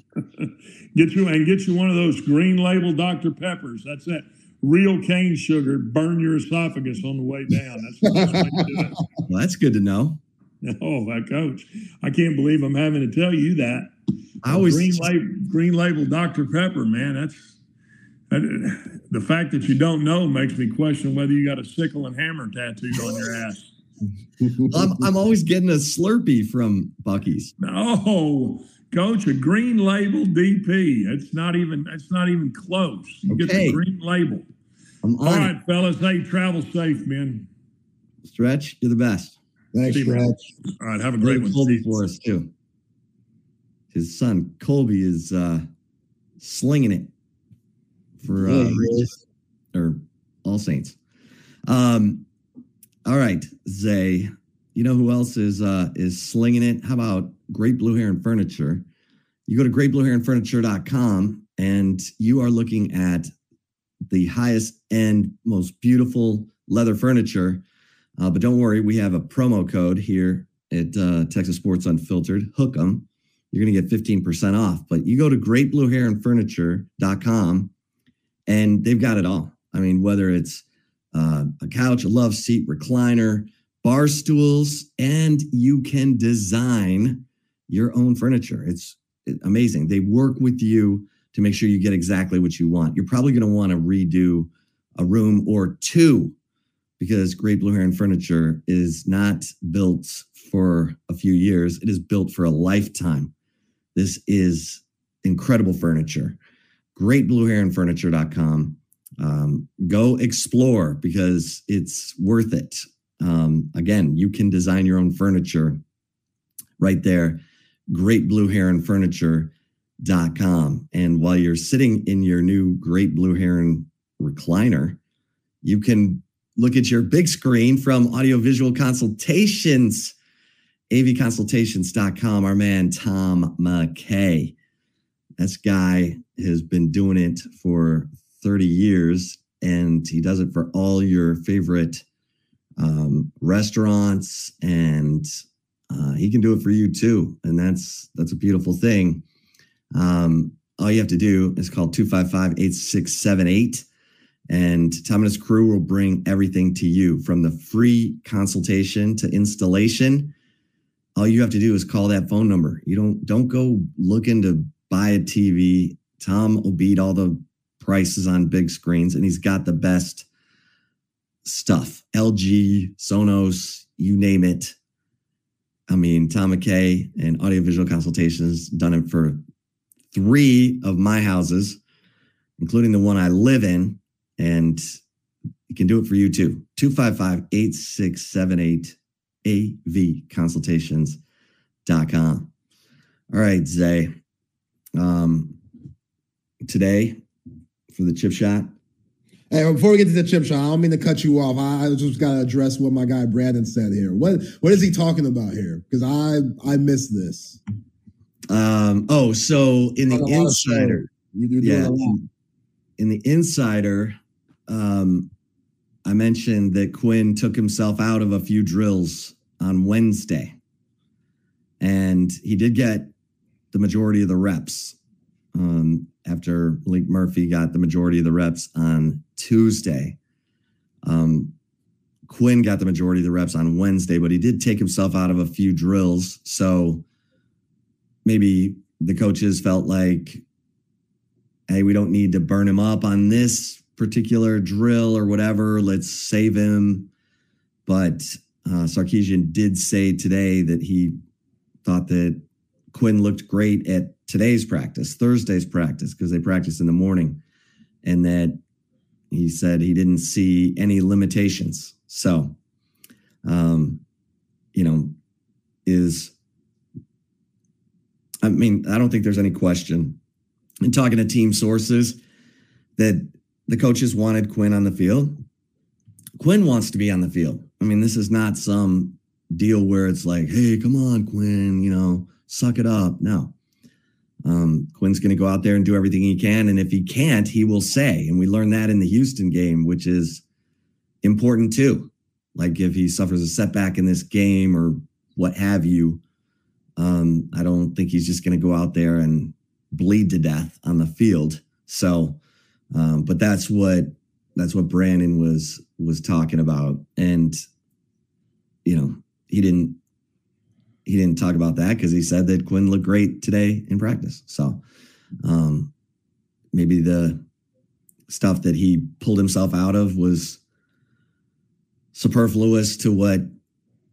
Get you and get you one of those green label Dr Peppers. That's that real cane sugar. Burn your esophagus on the way down. That's the best way to do it. Well, that's good to know. Oh, my coach! I can't believe I'm having to tell you that. I always green label, green label Dr Pepper, man. That's that, the fact that you don't know makes me question whether you got a sickle and hammer tattooed on your ass. I'm, I'm always getting a Slurpee from Buc-ee's. No, coach, a green label DP. It's not even. It's not even close. You get the green label. I'm All on right, fellas. Hey, travel safe, man. Stretch, you're the best. Thanks, See you, man. Stretch. All right, have a great Great one. Colby See- for us too. His son Colby is uh, slinging it for uh, he is. or All Saints. Um, all right, Zay. You know who else is uh, is slinging it? How about Great Blue Heron Furniture? You go to greatblueheronfurniture.com and you are looking at the highest end, most beautiful leather furniture. Uh, but don't worry, we have a promo code here at uh, Texas Sports Unfiltered. Hook 'em. You're going to get 15% off. But you go to greatblueheronfurniture.com and they've got it all. I mean, whether it's uh, a couch, a love seat, recliner, bar stools, and you can design your own furniture. It's amazing. They work with you to make sure you get exactly what you want. You're probably going to want to redo a room or two because Great Blue Heron Furniture is not built for a few years. It is built for a lifetime. This is incredible furniture. GreatBlueHeronFurniture.com. Um, go explore because it's worth it. Um, again, you can design your own furniture right there. GreatBlueHeronFurniture.com. And while you're sitting in your new Great Blue Heron recliner, you can look at your big screen from Audiovisual Consultations, avconsultations.com. Our man, Tom McKay. This guy has been doing it for 30 years and he does it for all your favorite um, restaurants and uh, he can do it for you too. And that's, that's a beautiful thing. Um, all you have to do is call 255 8678 and Tom and his crew will bring everything to you from the free consultation to installation. All you have to do is call that phone number. You don't don't go looking to buy a TV. Tom will beat all the prices on big screens, and he's got the best stuff. LG, Sonos, you name it. I mean, Tom McKay and Audiovisual Consultations done it for three of my houses, including the one I live in and he can do it for you too. 255 8678 avconsultations.com. All right, Zay. Um, today for the chip shot, Hey, before we get to the chip shot, I don't mean to cut you off. I, I just got to address what my guy Brandon said here. What what is he talking about here? Because I I missed this. Um, oh, so in the On a lot of insider. You- you're doing yeah, in, the insider, um, I mentioned that Quinn took himself out of a few drills on Wednesday, and he did get the majority of the reps. Um, after Maalik Murphy got the majority of the reps on Tuesday, um, Quinn got the majority of the reps on Wednesday, but he did take himself out of a few drills. So maybe the coaches felt like, hey, we don't need to burn him up on this particular drill or whatever. Let's save him. But uh, Sarkisian did say today that he thought that Quinn looked great at today's practice, Thursday's practice, because they practiced in the morning, and that he said he didn't see any limitations. So, um, you know, is I mean, I don't think there's any question in talking to team sources that the coaches wanted Quinn on the field. Quinn wants to be on the field. I mean, this is not some deal where it's like, hey, come on, Quinn, you know, suck it up. No. Um, Quinn's going to go out there and do everything he can. And if he can't, he will say. And we learned that in the Houston game, which is important too. Like if he suffers a setback in this game or what have you, um, I don't think he's just going to go out there and bleed to death on the field. So, um, but that's what that's what Brandon was was talking about, and you know he didn't he didn't talk about that because he said that Quinn looked great today in practice. So, um, maybe the stuff that he pulled himself out of was superfluous to what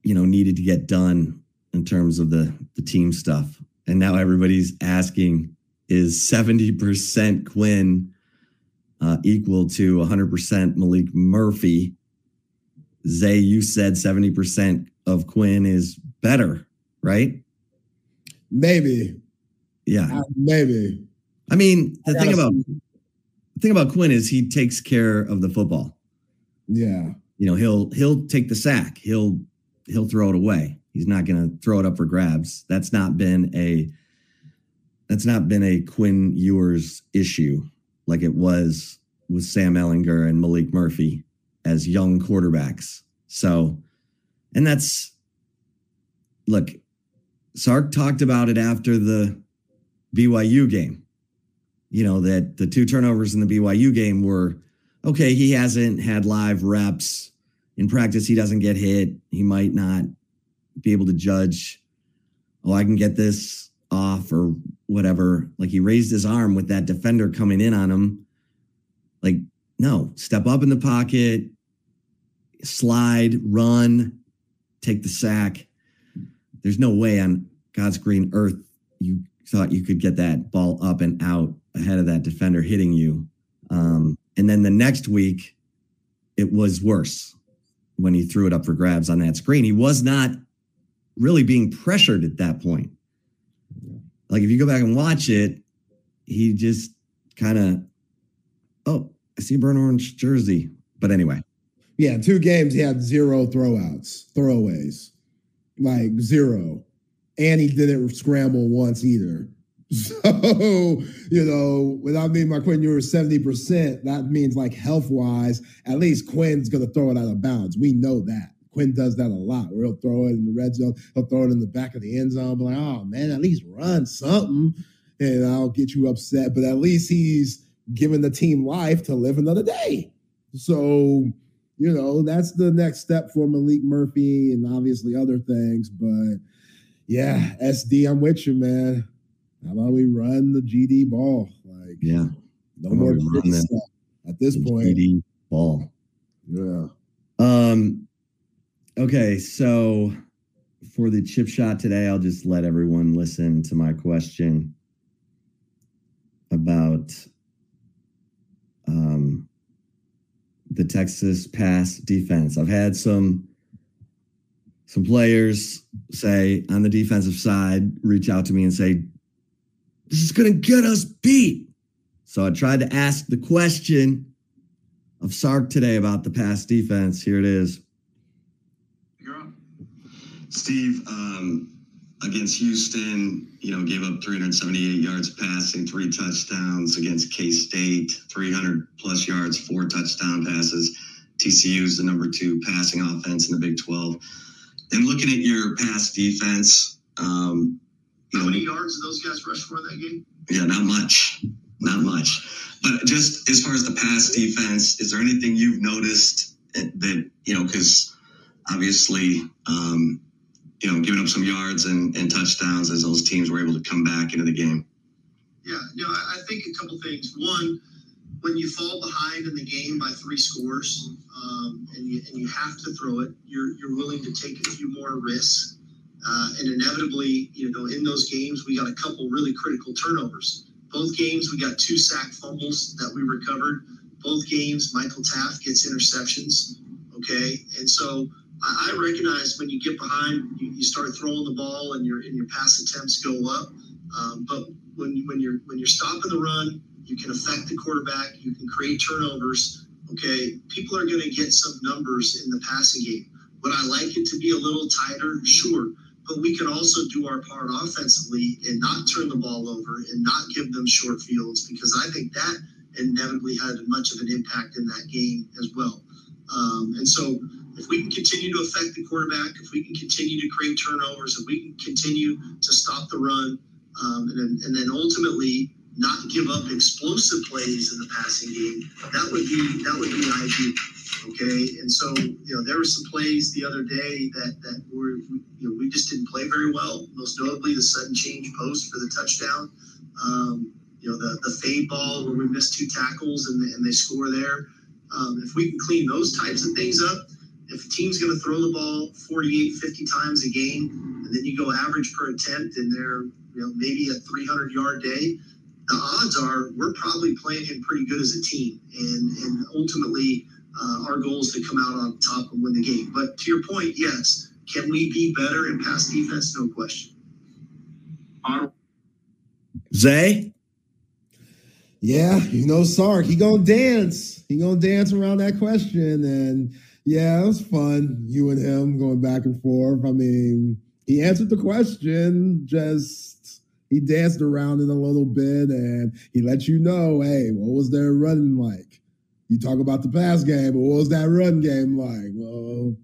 you know needed to get done in terms of the the team stuff. And now everybody's asking is 70% Quinn uh, equal to 100% Maalik Murphy? Zay, you said 70% of Quinn is better, right? Maybe, Yeah. Uh, maybe. I mean, the I thing about see. the thing about Quinn is he takes care of the football. Yeah, You know, he'll he'll take the sack. He'll he'll throw it away. He's not going to throw it up for grabs. That's not been a that's not been a Quinn Ewers issue like it was with Sam Ehlinger and Maalik Murphy as young quarterbacks. So, and that's look, Sark talked about it after the BYU game. You know, that the two turnovers in the BYU game were okay, he hasn't had live reps in practice. He doesn't get hit. He might not be able to judge, oh, I can get this off or whatever. Like he raised his arm with that defender coming in on him. Like, no, step up in the pocket, slide, run, take the sack. There's no way on God's green earth you thought you could get that ball up and out ahead of that defender hitting you. Um, and then the next week, it was worse when he threw it up for grabs on that screen. He was not really being pressured at that point. Like if you go back and watch it, he just kind of, oh, I see a burnt orange jersey. But anyway, yeah. Two games, he had zero throwouts, throwaways, like zero, and he didn't scramble once either. So, you know, without me, my Quinn, you were 70%. That means, like, health wise, at least Quinn's going to throw it out of bounds. We know that. Quinn does that a lot where he'll throw it in the red zone, he'll throw it in the back of the end zone, be like, oh man, at least run something and I'll get you upset. But at least he's giving the team life to live another day. So, you know, that's the next step for Maalik Murphy and obviously other things. But yeah, SD, I'm with you, man. How about we run the GD ball? Like, yeah, no more run that- stuff at this point. GD ball. Yeah. Um, okay, so for the chip shot today, I'll just let everyone listen to my question about um, the Texas pass defense. I've had some some players say on the defensive side reach out to me and say, "This is going to get us beat." So I tried to ask the question of Sark today about the pass defense. Here it is. Steve, um, against Houston, you know, gave up 378 yards passing, three touchdowns against K State, 300 plus yards, four touchdown passes. TCU is the number two passing offense in the Big 12. And looking at your pass defense, um, you How many yards did those guys rush for in that game? yeah, not much, not much. But just as far as the pass defense, is there anything you've noticed that you know? Because obviously, um, you know, giving up some yards and, and touchdowns as those teams were able to come back into the game. Yeah, no, I, think a couple things. One, when you fall behind in the game by three scores, um, and you and you have to throw it, you're you're willing to take a few more risks, uh, and inevitably, you know, in those games, we got a couple really critical turnovers. Both games, we got two sack fumbles that we recovered. Both games, Michael Taaffe gets interceptions. Okay, and so I, recognize when you get behind, you, you start throwing the ball, and your and your pass attempts go up. Um, but when when you're when you're stopping the run, you can affect the quarterback. You can create turnovers. Okay, people are going to get some numbers in the passing game. Would I like it to be a little tighter? Sure, but we can also do our part offensively and not turn the ball over and not give them short fields because I think that inevitably had much of an impact in that game as well. Um, and so, if we can continue to affect the quarterback, if we can continue to create turnovers, if we can continue to stop the run, um, and, then, and then ultimately not give up explosive plays in the passing game, that would be that would be ideal. Okay, and so you know there were some plays the other day that that were we, you know we just didn't play very well. Most notably the sudden change post for the touchdown. Um, you know the the fade ball where we missed two tackles and, and they score there. Um, if we can clean those types of things up, if a team's going to throw the ball 48, 50 times a game, and then you go average per attempt, and they're you know maybe a 300 yard day, the odds are we're probably playing in pretty good as a team, and and ultimately uh, our goal is to come out on top and win the game. But to your point, yes, can we be better in pass defense? No question. On Zay? Yeah, you know, Sark, he gonna dance. He gonna dance around that question, and yeah, it was fun. You and him going back and forth. I mean, he answered the question. Just he danced around it a little bit, and he let you know, hey, what was their running like? You talk about the pass game, but what was that run game like? Well,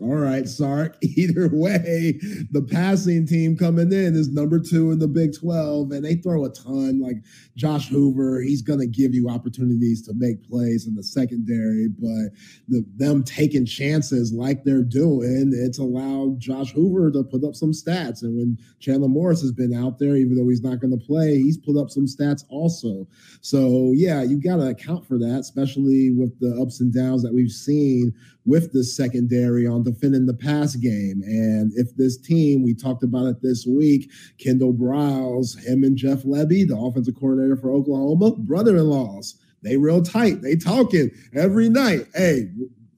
all right, Sark. Either way, the passing team coming in is number two in the Big 12, and they throw a ton. Like Josh Hoover, he's going to give you opportunities to make plays in the secondary, but the, them taking chances like they're doing, it's allowed Josh Hoover to put up some stats. And when Chandler Morris has been out there, even though he's not going to play, he's put up some stats also. So, yeah, you got to account for that, especially with the ups and downs that we've seen with the secondary on defending the pass game. And if this team, we talked about it this week, Kendall Briles, him and Jeff Lebby, the offensive coordinator for Oklahoma, brother-in-laws. They real tight. They talking every night. Hey,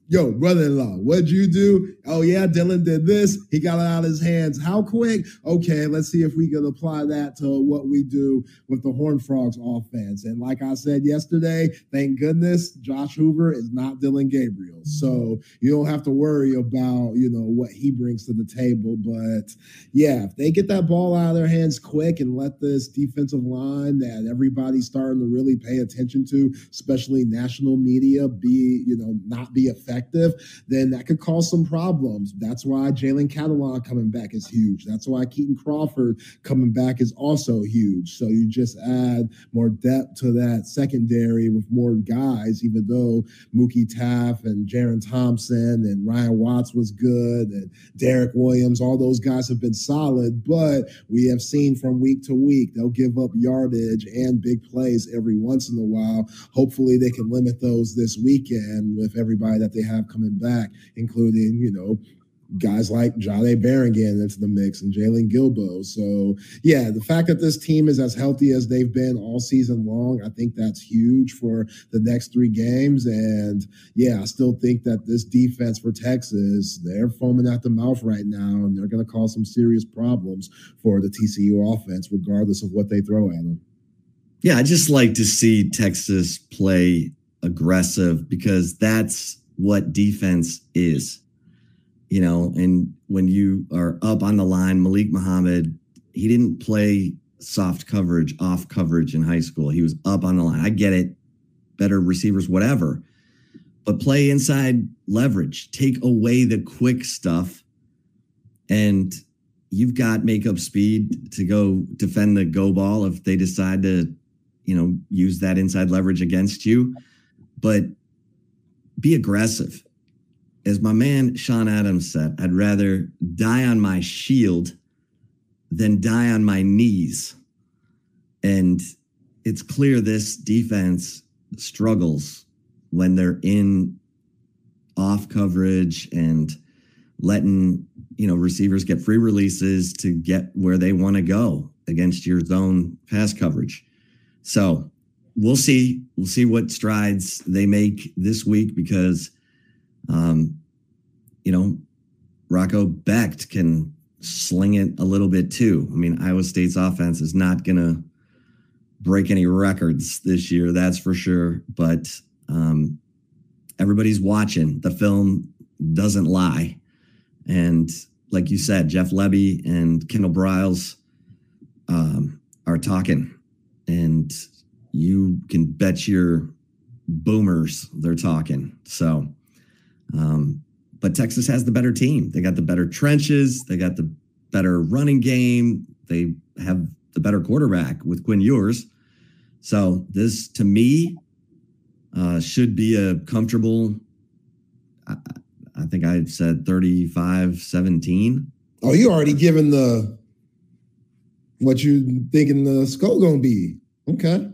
yo, brother-in-law, what'd you do? Oh yeah, Dillon did this. He got it out of his hands. How quick? Okay, let's see if we can apply that to what we do with the Horned Frogs offense. And like I said yesterday, thank goodness Josh Hoover is not Dillon Gabriel. So you don't have to worry about, you know, what he brings to the table. But yeah, if they get that ball out of their hands quick and let this defensive line that everybody's starting to really pay attention to, especially national media, be, you know, not be effective, then that could cause some problems. That's why Jalen Catalon coming back is huge. That's why Kitan Crawford coming back is also huge. So you just add more depth to that secondary with more guys, even though Mookie Taaffe and Jerrin Thompson and Ryan Watts was good and Derek Williams, all those guys have been solid, but we have seen from week to week they'll give up yardage and big plays every once in a while. Hopefully they can limit those this weekend with everybody that they have coming back, including, you know, guys like Jahdae Barron getting into the mix and Jaylon Guilbeau. So yeah, the fact that this team is as healthy as they've been all season long, I think that's huge for the next three games. And yeah, I still think that this defense for Texas, they're foaming at the mouth right now, and they're going to cause some serious problems for the TCU offense, regardless of what they throw at them. Yeah, I just like to see Texas play aggressive because that's what defense is. You know, and when you are up on the line, Malik Muhammad, he didn't play soft coverage, off coverage in high school. He was up on the line. I get it. Better receivers, whatever. But play inside leverage. Take away the quick stuff. And you've got makeup speed to go defend the go ball if they decide to, you know, use that inside leverage against you. But be aggressive. As my man Sean Adams said, I'd rather die on my shield than die on my knees. And it's clear this defense struggles when they're in off coverage and letting you know receivers get free releases to get where they want to go against your zone pass coverage. So we'll see. We'll see what strides they make this week because, um, you know, Rocco Becht can sling it a little bit too. I mean, Iowa State's offense is not going to break any records this year, that's for sure. But um, everybody's watching. The film doesn't lie. And like you said, Jeff Lebby and Kendall Briles um, are talking. And you can bet your boomers they're talking. So, um, but Texas has the better team. They got the better trenches. They got the better running game. They have the better quarterback with Quinn Ewers. So this, to me, uh, should be a comfortable. I, I think I said 35 17. Oh, you already given the what you thinking the score gonna be. Okay.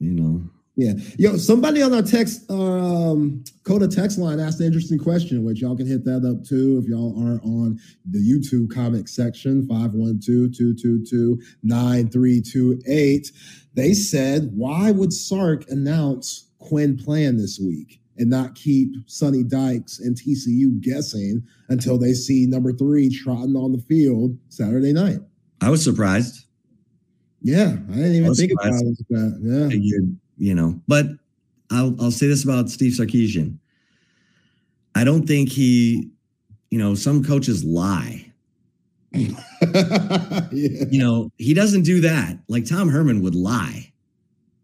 You know. Yeah. Yo, somebody on our text um Coda text line asked an interesting question, which y'all can hit that up too if y'all aren't on the YouTube comment section, 512-222-9328. They said, why would Sark announce Quinn playing this week? and not keep Sonny Dykes and TCU guessing until they see number three trotting on the field Saturday night. I was surprised. Yeah, I didn't even I think surprised. about it like that. Yeah, you know, but I'll I'll say this about Steve Sarkisian. I don't think he, you know, some coaches lie. yeah. You know, he doesn't do that. Like Tom Herman would lie.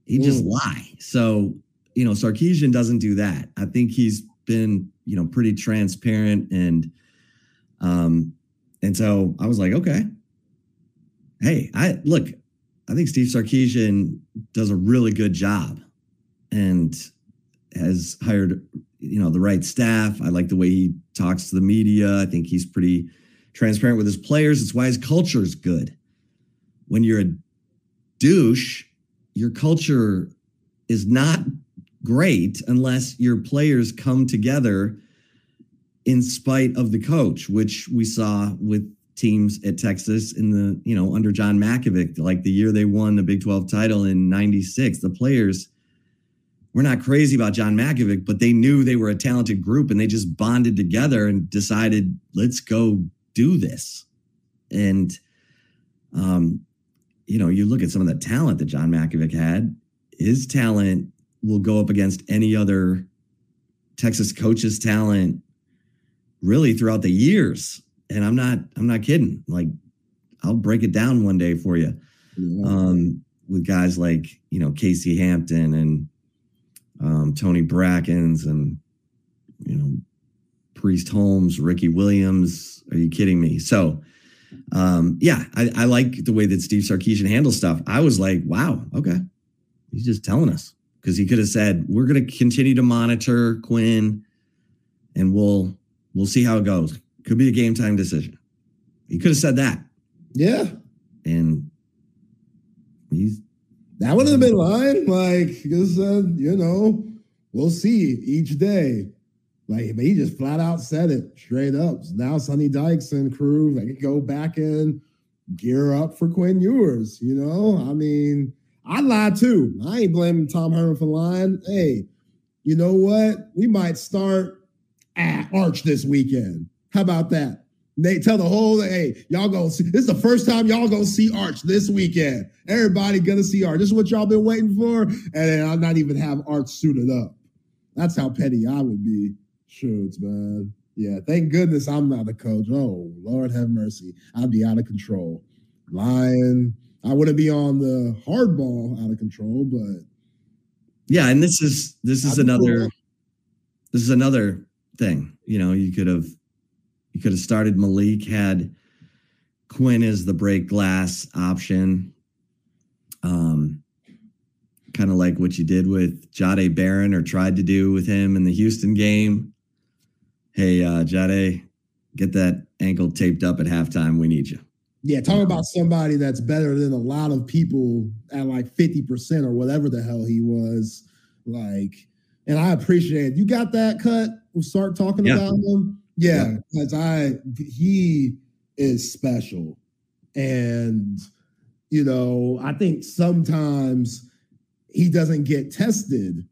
He mm. just lie. So you know, Sarkisian doesn't do that. I think he's been, you know, pretty transparent and um and so I was like, okay. Hey, I look, I think Steve Sarkisian does a really good job and has hired, you know, the right staff. I like the way he talks to the media. I think he's pretty transparent with his players. It's why his culture is good. When you're a douche, your culture is not great unless your players come together in spite of the coach, which we saw with teams at Texas in the, you know, under John Mackovic, like the year they won the Big 12 title in 96. The players were not crazy about John Mackovic, but they knew they were a talented group and they just bonded together and decided, let's go do this. And, um, you know, you look at some of the talent that John Mackovic had, his talent will go up against any other Texas coach's talent really throughout the years. And I'm not I'm not kidding. Like I'll break it down one day for you. Yeah. Um, with guys like, you know, Casey Hampton and um, Tony Brackens and you know Priest Holmes, Ricky Williams. Are you kidding me? So um, yeah, I, I like the way that Steve Sarkisian handles stuff. I was like, wow, okay. He's just telling us because he could have said, "We're going to continue to monitor Quinn, and we'll we'll see how it goes." Could be a game time decision. He could have said that. Yeah, and he's that would have been lying. Like just said, you know, we'll see each day. Like, but he just flat out said it straight up. Now Sonny Dykes and crew, they can go back and gear up for Quinn Ewers. You know, I mean I lied too. I ain't blaming Tom Herman for lying. Hey, you know what? We might start at Arch this weekend. How about that? They tell the whole hey, y'all go see this is the first time y'all go see Arch this weekend. Everybody gonna see Arch. This is what y'all been waiting for. And then I'll not even have Arch suited up. That's how petty I would be. Shoots, man. Yeah, thank goodness I'm not a coach. Oh, Lord have mercy. I'd be out of control. Lying. I wouldn't be on the hardball out of control, but yeah, and this is this is another this is another thing. You know, you could have you could have started Maalik, had Quinn as the break glass option. Um kind of like what you did with Jahdae Barron or tried to do with him in the Houston game. Hey, uh, Jahdae, get that ankle taped up at halftime. We need you. Yeah, talk about somebody that's better than a lot of people at like 50% or whatever the hell he was. Like, and I appreciate it. You got that cut? We'll start talking yeah. about him. Yeah, because yeah. I he is special. And you know, I think sometimes he doesn't get tested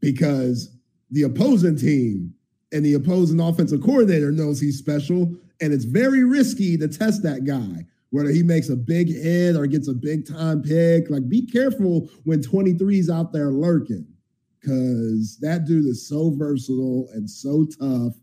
because the opposing team and the opposing offensive coordinator knows he's special and it's very risky to test that guy, whether he makes a big hit or gets a big time pick. Like, be careful when 23's out there lurking because that dude is so versatile and so tough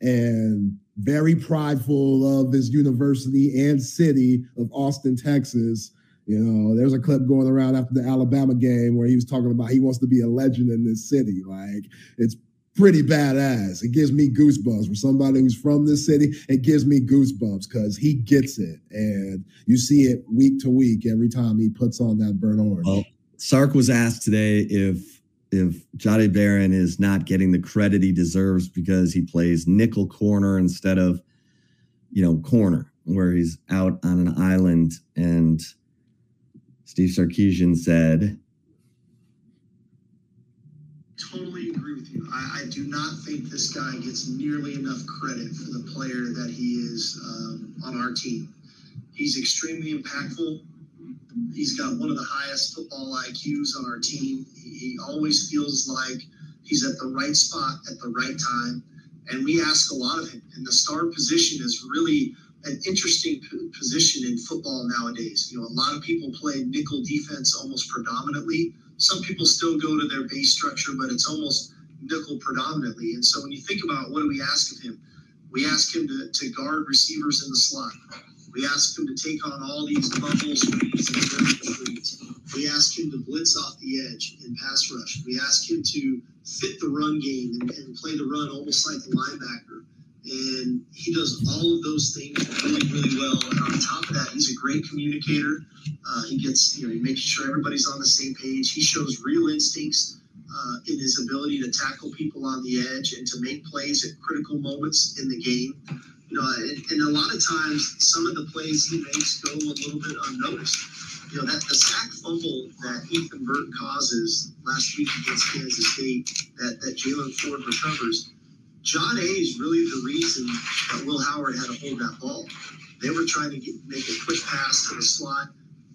and very prideful of his university and city of Austin, Texas. You know, there's a clip going around after the Alabama game where he was talking about he wants to be a legend in this city. Like, it's pretty badass. It gives me goosebumps for somebody who's from this city. It gives me goosebumps because he gets it, and you see it week to week every time he puts on that burnt orange. Well, Sark was asked today if if Jahdae Barron is not getting the credit he deserves because he plays nickel corner instead of you know corner, where he's out on an island. And Steve Sarkisian said Totally agree with you. I, I, do not think this guy gets nearly enough credit for the player that he is um, on our team. He's extremely impactful. He's got one of the highest football IQs on our team. He, he always feels like he's at the right spot at the right time. And we ask a lot of him. And the star position is really an interesting position in football nowadays. You know, a lot of people play nickel defense almost predominantly. Some people still go to their base structure, but it's almost nickel predominantly. And so when you think about what do we ask of him, we ask him to, to guard receivers in the slot. We ask him to take on all these bubble screens and vertical screens. We ask him to blitz off the edge and pass rush. We ask him to fit the run game and, and play the run almost like the linebacker. And he does all of those things really, really well. And on top of that, he's a great communicator. Uh, he gets, you know, he makes sure everybody's on the same page. He shows real instincts uh, in his ability to tackle people on the edge and to make plays at critical moments in the game. You know, and, and a lot of times some of the plays he makes go a little bit unnoticed. You know, that the sack fumble that Ethan Burke causes last week against Kansas State that, that Jaylan Ford recovers, Jahdae is really the reason that Will Howard had to hold that ball. They were trying to get, make a quick pass to the slot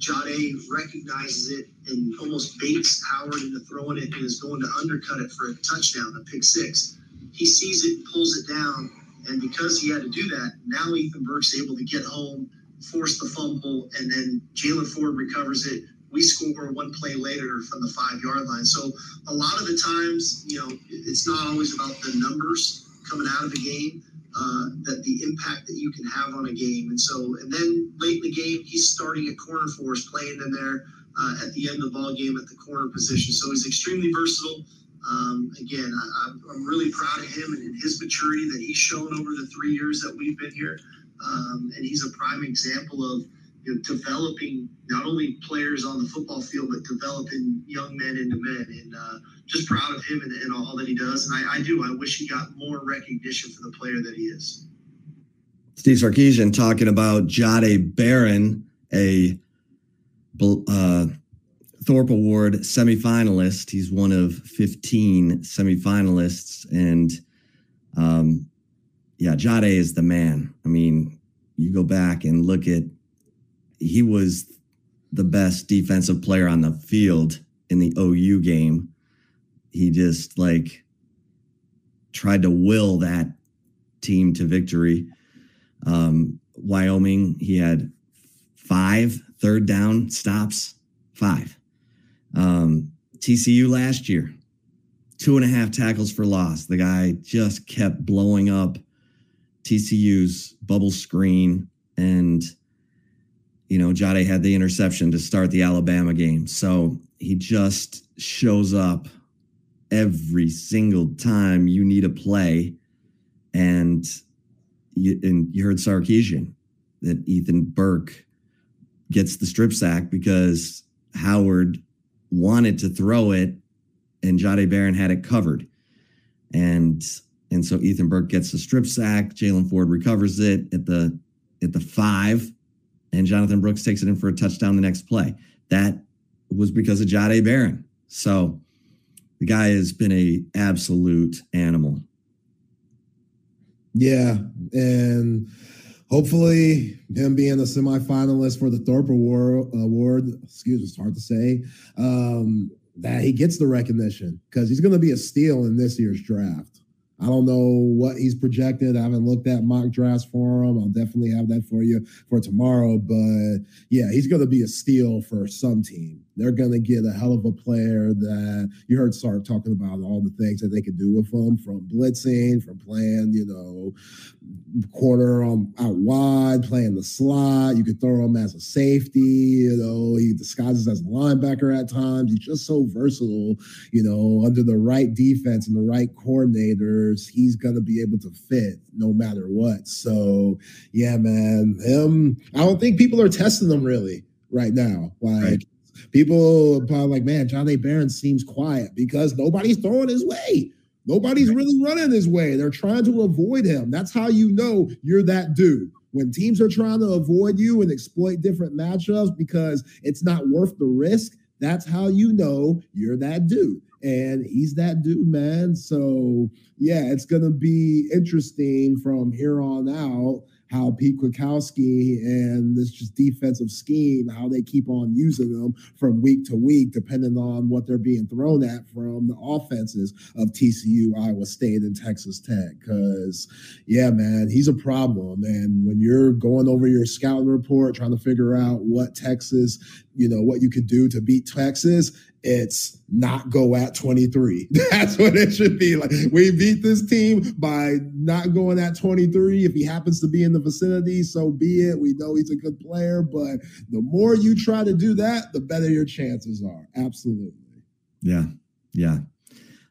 Jahdae recognizes it and almost baits Howard into throwing it and is going to undercut it for a touchdown, a pick six. He sees it, pulls it down, and because he had to do that, now Ethan Burke's able to get home, force the fumble, and then Jaylan Ford recovers it. We score one play later from the five yard line. So a lot of the times, you know, it's not always about the numbers coming out of the game uh, that the impact that you can have on a game. And so, and then late in the game, he's starting at corner for us, playing in there uh, at the end of the ball game at the corner position. So he's extremely versatile. Um, again, I, am really proud of him and his maturity that he's shown over the three years that we've been here. Um, and he's a prime example of you know, developing not only players on the football field, but developing young men into men. And uh, just proud of him and, and, all that he does. And I, I, do. I wish he got more recognition for the player that he is. Steve Sarkisian talking about Jahdae Barron, a uh, Thorpe Award semifinalist. He's one of 15 semifinalists. And um, yeah, Jahdae is the man. I mean, you go back and look at, he was the best defensive player on the field in the OU game he just like tried to will that team to victory. Um, Wyoming, he had five third down stops, five. Um, TCU last year, two and a half tackles for loss. The guy just kept blowing up TCU's bubble screen. And, you know, Jahdae had the interception to start the Alabama game. So he just shows up every single time you need a play. And you, and you heard Sarkisian that Ethan Burke gets the strip sack because Howard wanted to throw it and Jahdae Barron had it covered. And and so Ethan Burke gets the strip sack. Jaylan Ford recovers it at the at the five, and Jonathan Brooks takes it in for a touchdown the next play. That was because of Jahdae Barron. So the guy has been a absolute animal. Yeah, and hopefully him being a semifinalist for the Thorpe Award, award excuse me, it's hard to say, um, that he gets the recognition because he's going to be a steal in this year's draft. I don't know what he's projected. I haven't looked at mock drafts for him. I'll definitely have that for you for tomorrow. But yeah, he's going to be a steal for some team. They're going to get a hell of a player that you heard Sark talking about all the things that they could do with him from blitzing, from playing, you know, corner on out wide, playing the slot. You could throw him as a safety, you know, he disguises as a linebacker at times. He's just so versatile, you know, under the right defense and the right coordinators, he's going to be able to fit no matter what. So, yeah, man, him, I don't think people are testing him really right now. Like, right people are probably like, man, Jahdae Barron seems quiet because nobody's throwing his way. Nobody's really running his way. They're trying to avoid him. That's how you know you're that dude. When teams are trying to avoid you and exploit different matchups because it's not worth the risk, that's how you know you're that dude. And he's that dude, man. So, yeah, it's going to be interesting from here on out how Pete Kwiatkowski and this just defensive scheme, how they keep on using them from week to week, depending on what they're being thrown at from the offenses of TCU, Iowa State, and Texas Tech. Because, yeah, man, he's a problem. And when you're going over your scouting report, trying to figure out what Texas, you know, what you could do to beat Texas, it's not go at 23. That's what it should be. Like we beat this team by not going at 23. If he happens to be in the vicinity, so be it. We know he's a good player, but the more you try to do that, the better your chances are. Absolutely. Yeah. Yeah.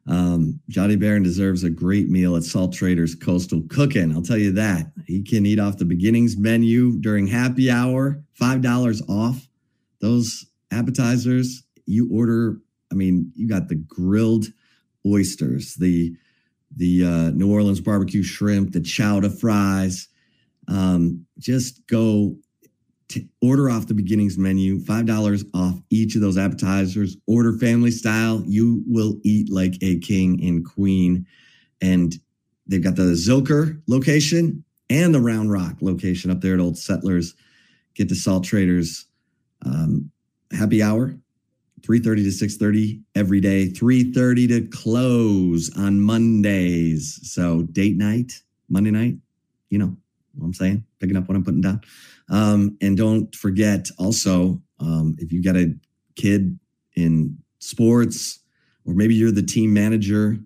Um, Jahdae Barron deserves a great meal at Salt Traders Coastal Cooking. I'll tell you that. He can eat off the beginnings menu during happy hour, $5 off. Those appetizers you order, I mean, you got the grilled oysters, the the uh, New Orleans barbecue shrimp, the chowder fries. Um, just go to order off the beginnings menu, five dollars off each of those appetizers. Order family style. You will eat like a king and queen. And they've got the Zilker location and the Round Rock location up there at Old Settlers. Get to Salt Traders um, happy hour 3.30 to 6.30 every day 3.30 to close on mondays. So date night monday night you know what i'm saying? Picking up what i'm putting down. Um, and don't forget also um, if you got a kid in sports or maybe you're the team manager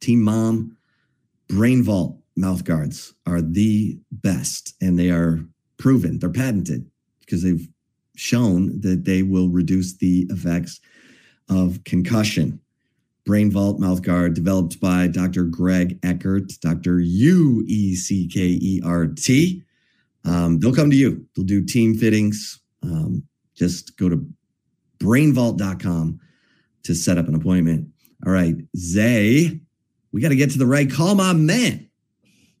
team mom brain vault mouth guards are the best and they are proven they're patented because they've shown that they will reduce the effects of concussion. Brain Vault mouth guard developed by Dr. Greg Eckert, Dr. U E C K E R T. Um, they'll come to you. They'll do team fittings. Um, just go to brainvault.com to set up an appointment. All right, Zay, we got to get to the right call, my man.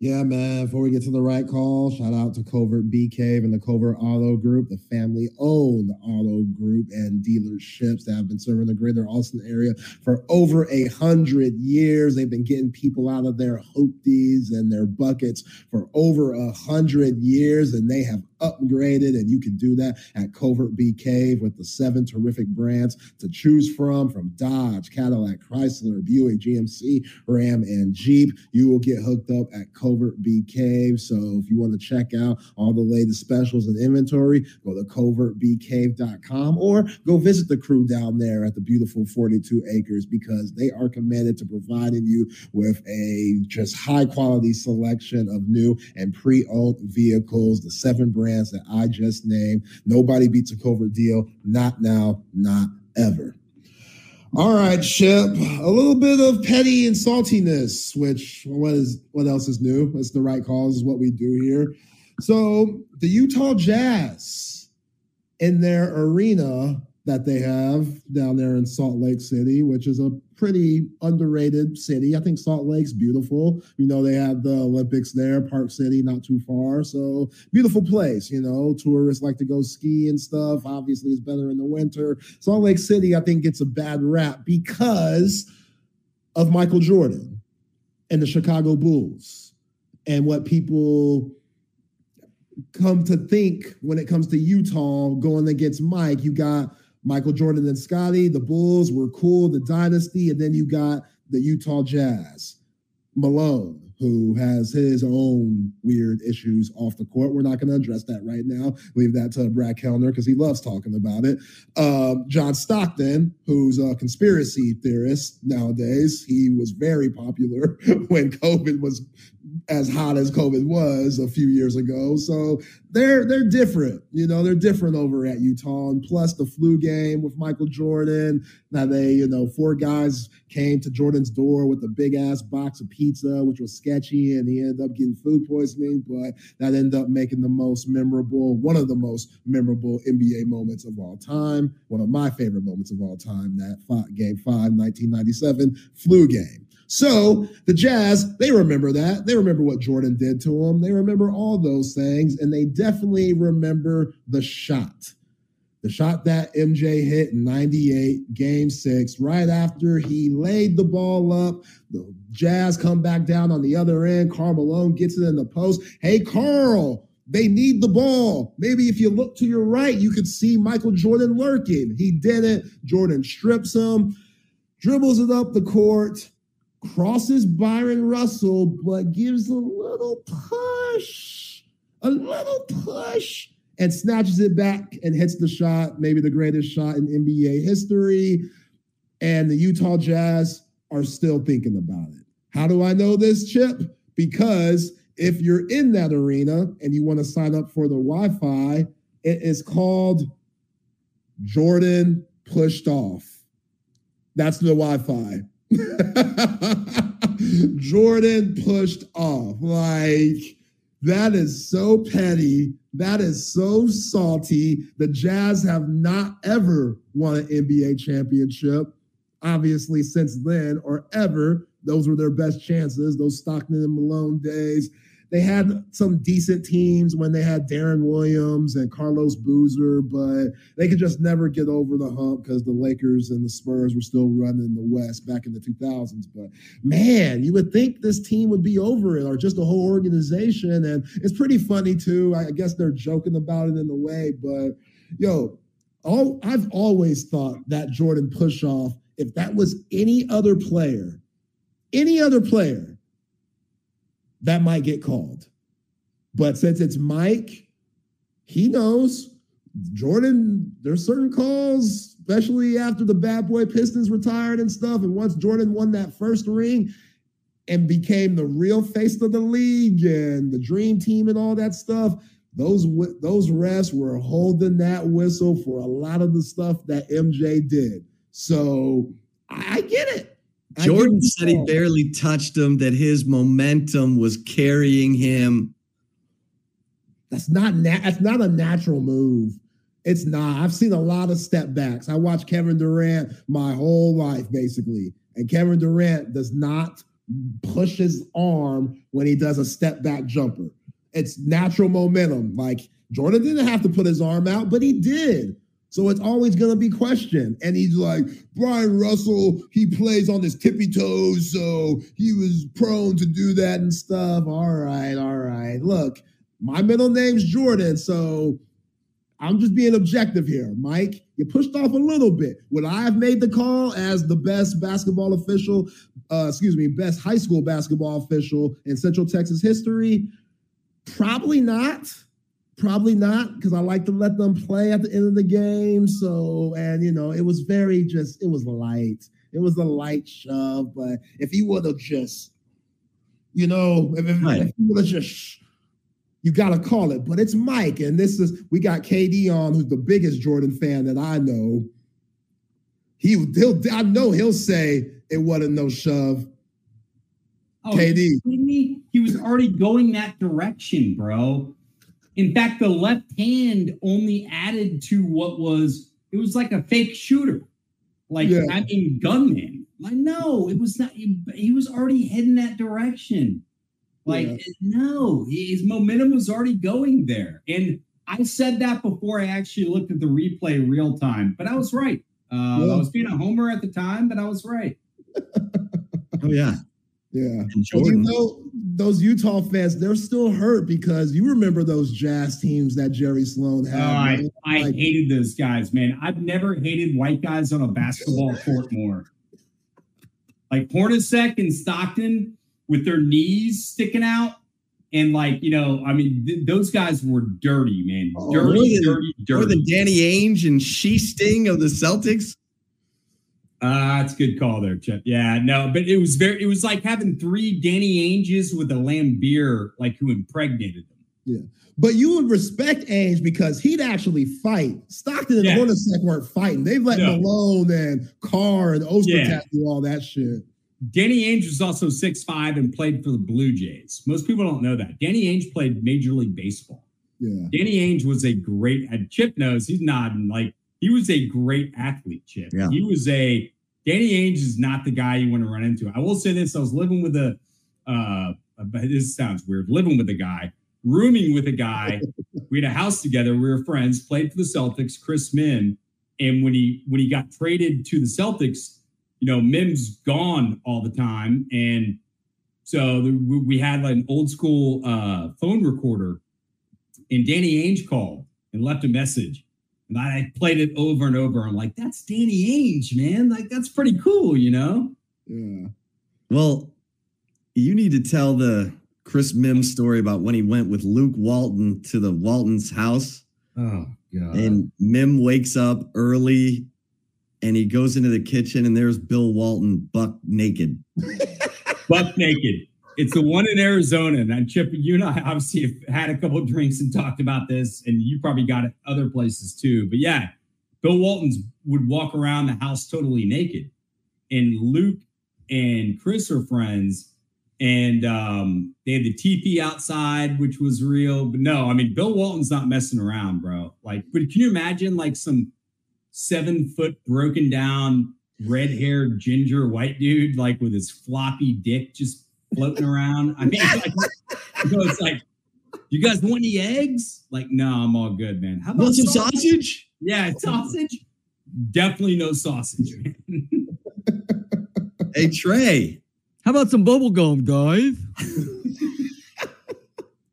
Yeah, man. Before we get to the right call, shout out to Covert Bee Cave and the Covert Auto Group, the family owned auto group and dealerships that have been serving the greater Austin area for over a hundred years. They've been getting people out of their hoopties and their buckets for over a hundred years, and they have upgraded, and you can do that at Covert Bee Cave with the seven terrific brands to choose from from Dodge, Cadillac, Chrysler, Buick, GMC, Ram, and Jeep. You will get hooked up at Covert Bee Cave. So if you want to check out all the latest specials and inventory, go to covertbeecave.com or go visit the crew down there at the beautiful 42 acres because they are committed to providing you with a just high quality selection of new and pre-owned vehicles, the seven brands that I just named. Nobody beats a covert deal. Not now, not ever. All right, Chip. A little bit of petty and saltiness, which what is what else is new? It's the right cause, is what we do here. So the Utah Jazz in their arena that they have down there in Salt Lake City, which is a pretty underrated city. I think Salt Lake's beautiful. You know, they have the Olympics there, Park City, not too far. So beautiful place. You know, tourists like to go ski and stuff. Obviously, it's better in the winter. Salt Lake City, I think, gets a bad rap because of Michael Jordan and the Chicago Bulls and what people come to think when it comes to Utah going against Mike. You got Michael Jordan and Scottie. The Bulls were cool, the dynasty, and then you got the Utah Jazz. Malone, who has his own weird issues off the court. We're not going to address that right now. Leave that to Brad Kellner because he loves talking about it. Um, John Stockton, who's a conspiracy theorist nowadays, he was very popular when COVID was as hot as COVID was a few years ago. So they're they're different. You know, they're different over at Utah. And plus the flu game with Michael Jordan. Now they, you know, four guys came to Jordan's door with a big ass box of pizza, which was sketchy, and he ended up getting food poisoning. But that ended up making the most memorable, one of the most memorable NBA moments of all time. One of my favorite moments of all time, that five, game five, 1997 flu game. So the Jazz, they remember that. They remember what Jordan did to them. They remember all those things, and they definitely remember the shot. The shot that MJ hit in 98, game six, right after he laid the ball up. The Jazz come back down on the other end. Karl Malone gets it in the post. Hey, Karl, they need the ball. Maybe if you look to your right, you could see Michael Jordan lurking. He did it. Jordan strips him, dribbles it up the court crosses Bryon Russell, but gives a little push, a little push, and snatches it back and hits the shot, maybe the greatest shot in NBA history. And the Utah Jazz are still thinking about it. How do I know this, Chip? Because if you're in that arena and you want to sign up for the Wi Fi, it is called Jordan Pushed Off. That's the Wi Fi. Jordan pushed off. Like, that is so petty. That is so salty. The Jazz have not ever won an NBA championship, obviously, since then or ever. Those were their best chances, those Stockton and Malone days. They had some decent teams when they had Deron Williams and Carlos Boozer, but they could just never get over the hump because the Lakers and the Spurs were still running the West back in the 2000s. But man, you would think this team would be over it or just the whole organization. And it's pretty funny too. I guess they're joking about it in a way, but yo, all I've always thought that Jordan push off, if that was any other player, any other player, that might get called. But since it's Mike, he knows Jordan, there's certain calls, especially after the bad boy Pistons retired and stuff. And once Jordan won that first ring and became the real face of the league and the dream team and all that stuff, those those refs were holding that whistle for a lot of the stuff that MJ did. So I get it. Jordan said he barely touched him, that his momentum was carrying him. That's not na- that's not a natural move. It's not. I've seen a lot of step backs. I watched Kevin Durant my whole life, basically. And Kevin Durant does not push his arm when he does a step back jumper. It's natural momentum. Like Jordan didn't have to put his arm out, but he did. So it's always going to be questioned. And he's like, Bryon Russell, he plays on his tippy toes. So he was prone to do that and stuff. All right, all right. Look, My middle name's Jordan, so I'm just being objective here. Mike, you pushed off a little bit. Would I have made the call as the best basketball official, uh, excuse me, best high school basketball official in Central Texas history? Probably not. Probably not, because I like to let them play at the end of the game. So, and you know, it was very just, it was light. It was a light shove. But if he would have just, you know, if, if, Right. if he would have just you got to call it. But it's Mike, and this is we got KD on, who's the biggest Jordan fan that I know. He he'll I know he'll say it wasn't no shove. Oh, KD. me? He was already going that direction, bro. In fact, the left hand only added to what was it was like a fake shooter, like Yeah. I mean gunman. Like no, it was not. He, he was already heading that direction. Like Yeah. no, his momentum was already going there, and I said that before I actually looked at the replay real time. But I was right. Uh, Yeah. I was being a homer at the time, but I was right. Oh yeah, Yeah. and But you know, those Utah fans, they're still hurt because you remember those jazz teams that Jerry Sloan Oh, had. I. I Like, hated those guys, man. I've never hated white guys on a basketball court more. Like Hornacek and Stockton with their knees sticking out. And like, you know, I mean, th- those guys were dirty, man. Oh, Dirty, more than- dirty, More than. Danny Ainge and Shee Sting of the Celtics. Ah, that's a good call there, Chip. Yeah, no, but it was very, it was like having three Danny Ainges with a Laimbeer, like who impregnated them. Yeah. But you would respect Ainge because he'd actually fight. Stockton and Yeah. Hornacek weren't fighting. They've let No. Malone and Carr and Ostertag Yeah. do all that shit. Danny Ainge was also 6'5 and played for the Blue Jays. Most people don't know that. Danny Ainge played Major League Baseball. Yeah. Danny Ainge was a great, and Chip knows he's nodding, like he was a great athlete, Chip. Yeah. He was a, Danny Ainge is not the guy you want to run into. I will say this I was living with a, uh, this sounds weird, living with a guy, rooming with a guy. we had a house together. We were friends, played for the Celtics, Chris Mihm. And when he when he got traded to the Celtics, you know, Mihm's gone all the time. And so the, we we had like an old school uh, phone recorder, and Danny Ainge called and left a message. And I played it over and over. I'm like, that's Danny Ainge, man. Like, that's pretty cool, you know? Yeah. Well, you need to tell the Chris Mihm's story about when he went with Luke Walton to the Walton's house, Oh, God. and Mihm wakes up early, and he goes into the kitchen, and there's Bill Walton buck naked. buck naked. It's the one in Arizona. And Chip, you and I obviously have had a couple drinks and talked about this, and you probably got it other places too. But yeah, Bill Walton's would walk around the house totally naked. And Luke and Chris are friends. And um, they had the TP outside, which was real. But no, I mean, Bill Walton's not messing around, bro. Like, but can you imagine like some seven foot broken down red haired ginger white dude like with his floppy dick just floating around. I mean, like, you know, it's like, you guys want any eggs? Like, no, I'm all good, man. How about Want some sausage? sausage? Yeah, sausage. Definitely no sausage, man. Hey Trey, How about some bubble gum, guys?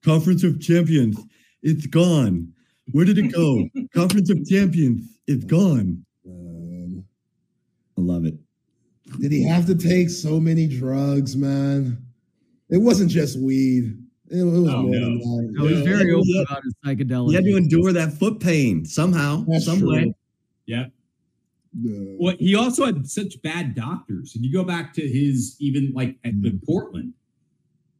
Conference of Champions, it's gone. Where did it go? Conference of Champions, it's gone. Um, I love it. did he have to take so many drugs, man? It wasn't just weed. It, it was Oh, more no. than that. No, he's Yeah. very Yeah. open about his psychedelics. You had to endure that foot pain somehow, That's some true. way. yeah. Yeah. Well, he also had such bad doctors. If you go back to his even like at in mm. Portland,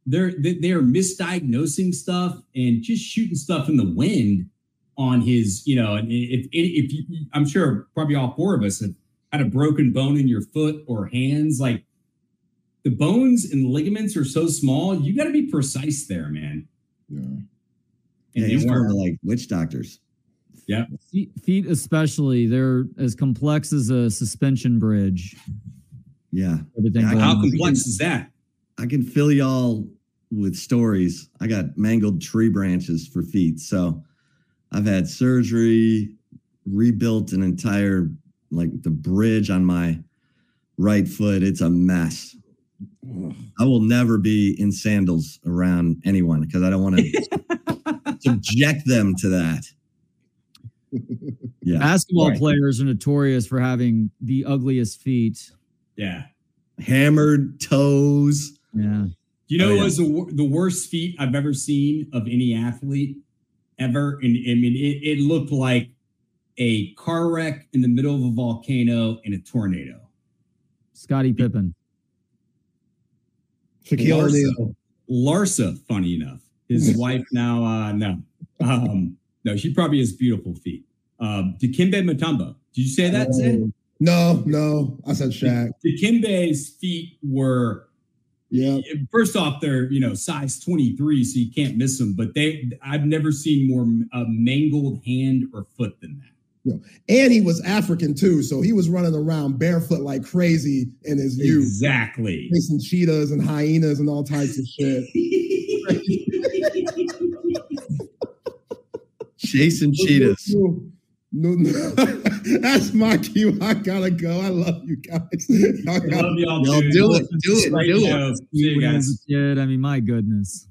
they're they, they are misdiagnosing stuff and just shooting stuff in the wind on his, you know, and if if you, I'm sure probably all four of us have had a broken bone in your foot or hands, like the bones and ligaments are so small, you got to be precise there, man. Yeah. And Yeah, they he's going weren't. to like witch doctors. Feet, feet especially, they're as complex as a suspension bridge. Yeah. Everything. Yeah, How on. complex is that? I can fill y'all with stories. I got mangled tree branches for feet. So I've had surgery, rebuilt an entire like the bridge on my right foot. It's a mess. Ugh. I will never be in sandals around anyone because I don't want to subject them to that. Yeah. Basketball Right. players are notorious for having the ugliest feet. Yeah. Hammered toes. Yeah. Do you know Oh, what yeah. was the, the worst feat I've ever seen of any athlete ever? And I mean, it, it looked like a car wreck in the middle of a volcano in a tornado. Scottie Pippen. Shaquille Larsa. O'Neal. Larsa, funny enough, his wife now, uh, no, um, no, she probably has beautiful feet. Um, Dikembe Mutombo. Did you say that? Zay? No, no. I said Shaq. Dikembe's feet were Yeah. first off, they're you know size 23, so you can't miss them. But they, I've never seen more a mangled hand or foot than that. And he was African too. So he was running around barefoot like crazy in his youth, Exactly. facing cheetahs and hyenas and all types of shit. Chasing cheetahs. No, no, no. That's my cue. I gotta go. I love you guys. Y'all I gotta- love y'all. Y'all too. do it. Do it. Great Do it. See you guys. was kid, I mean, my goodness.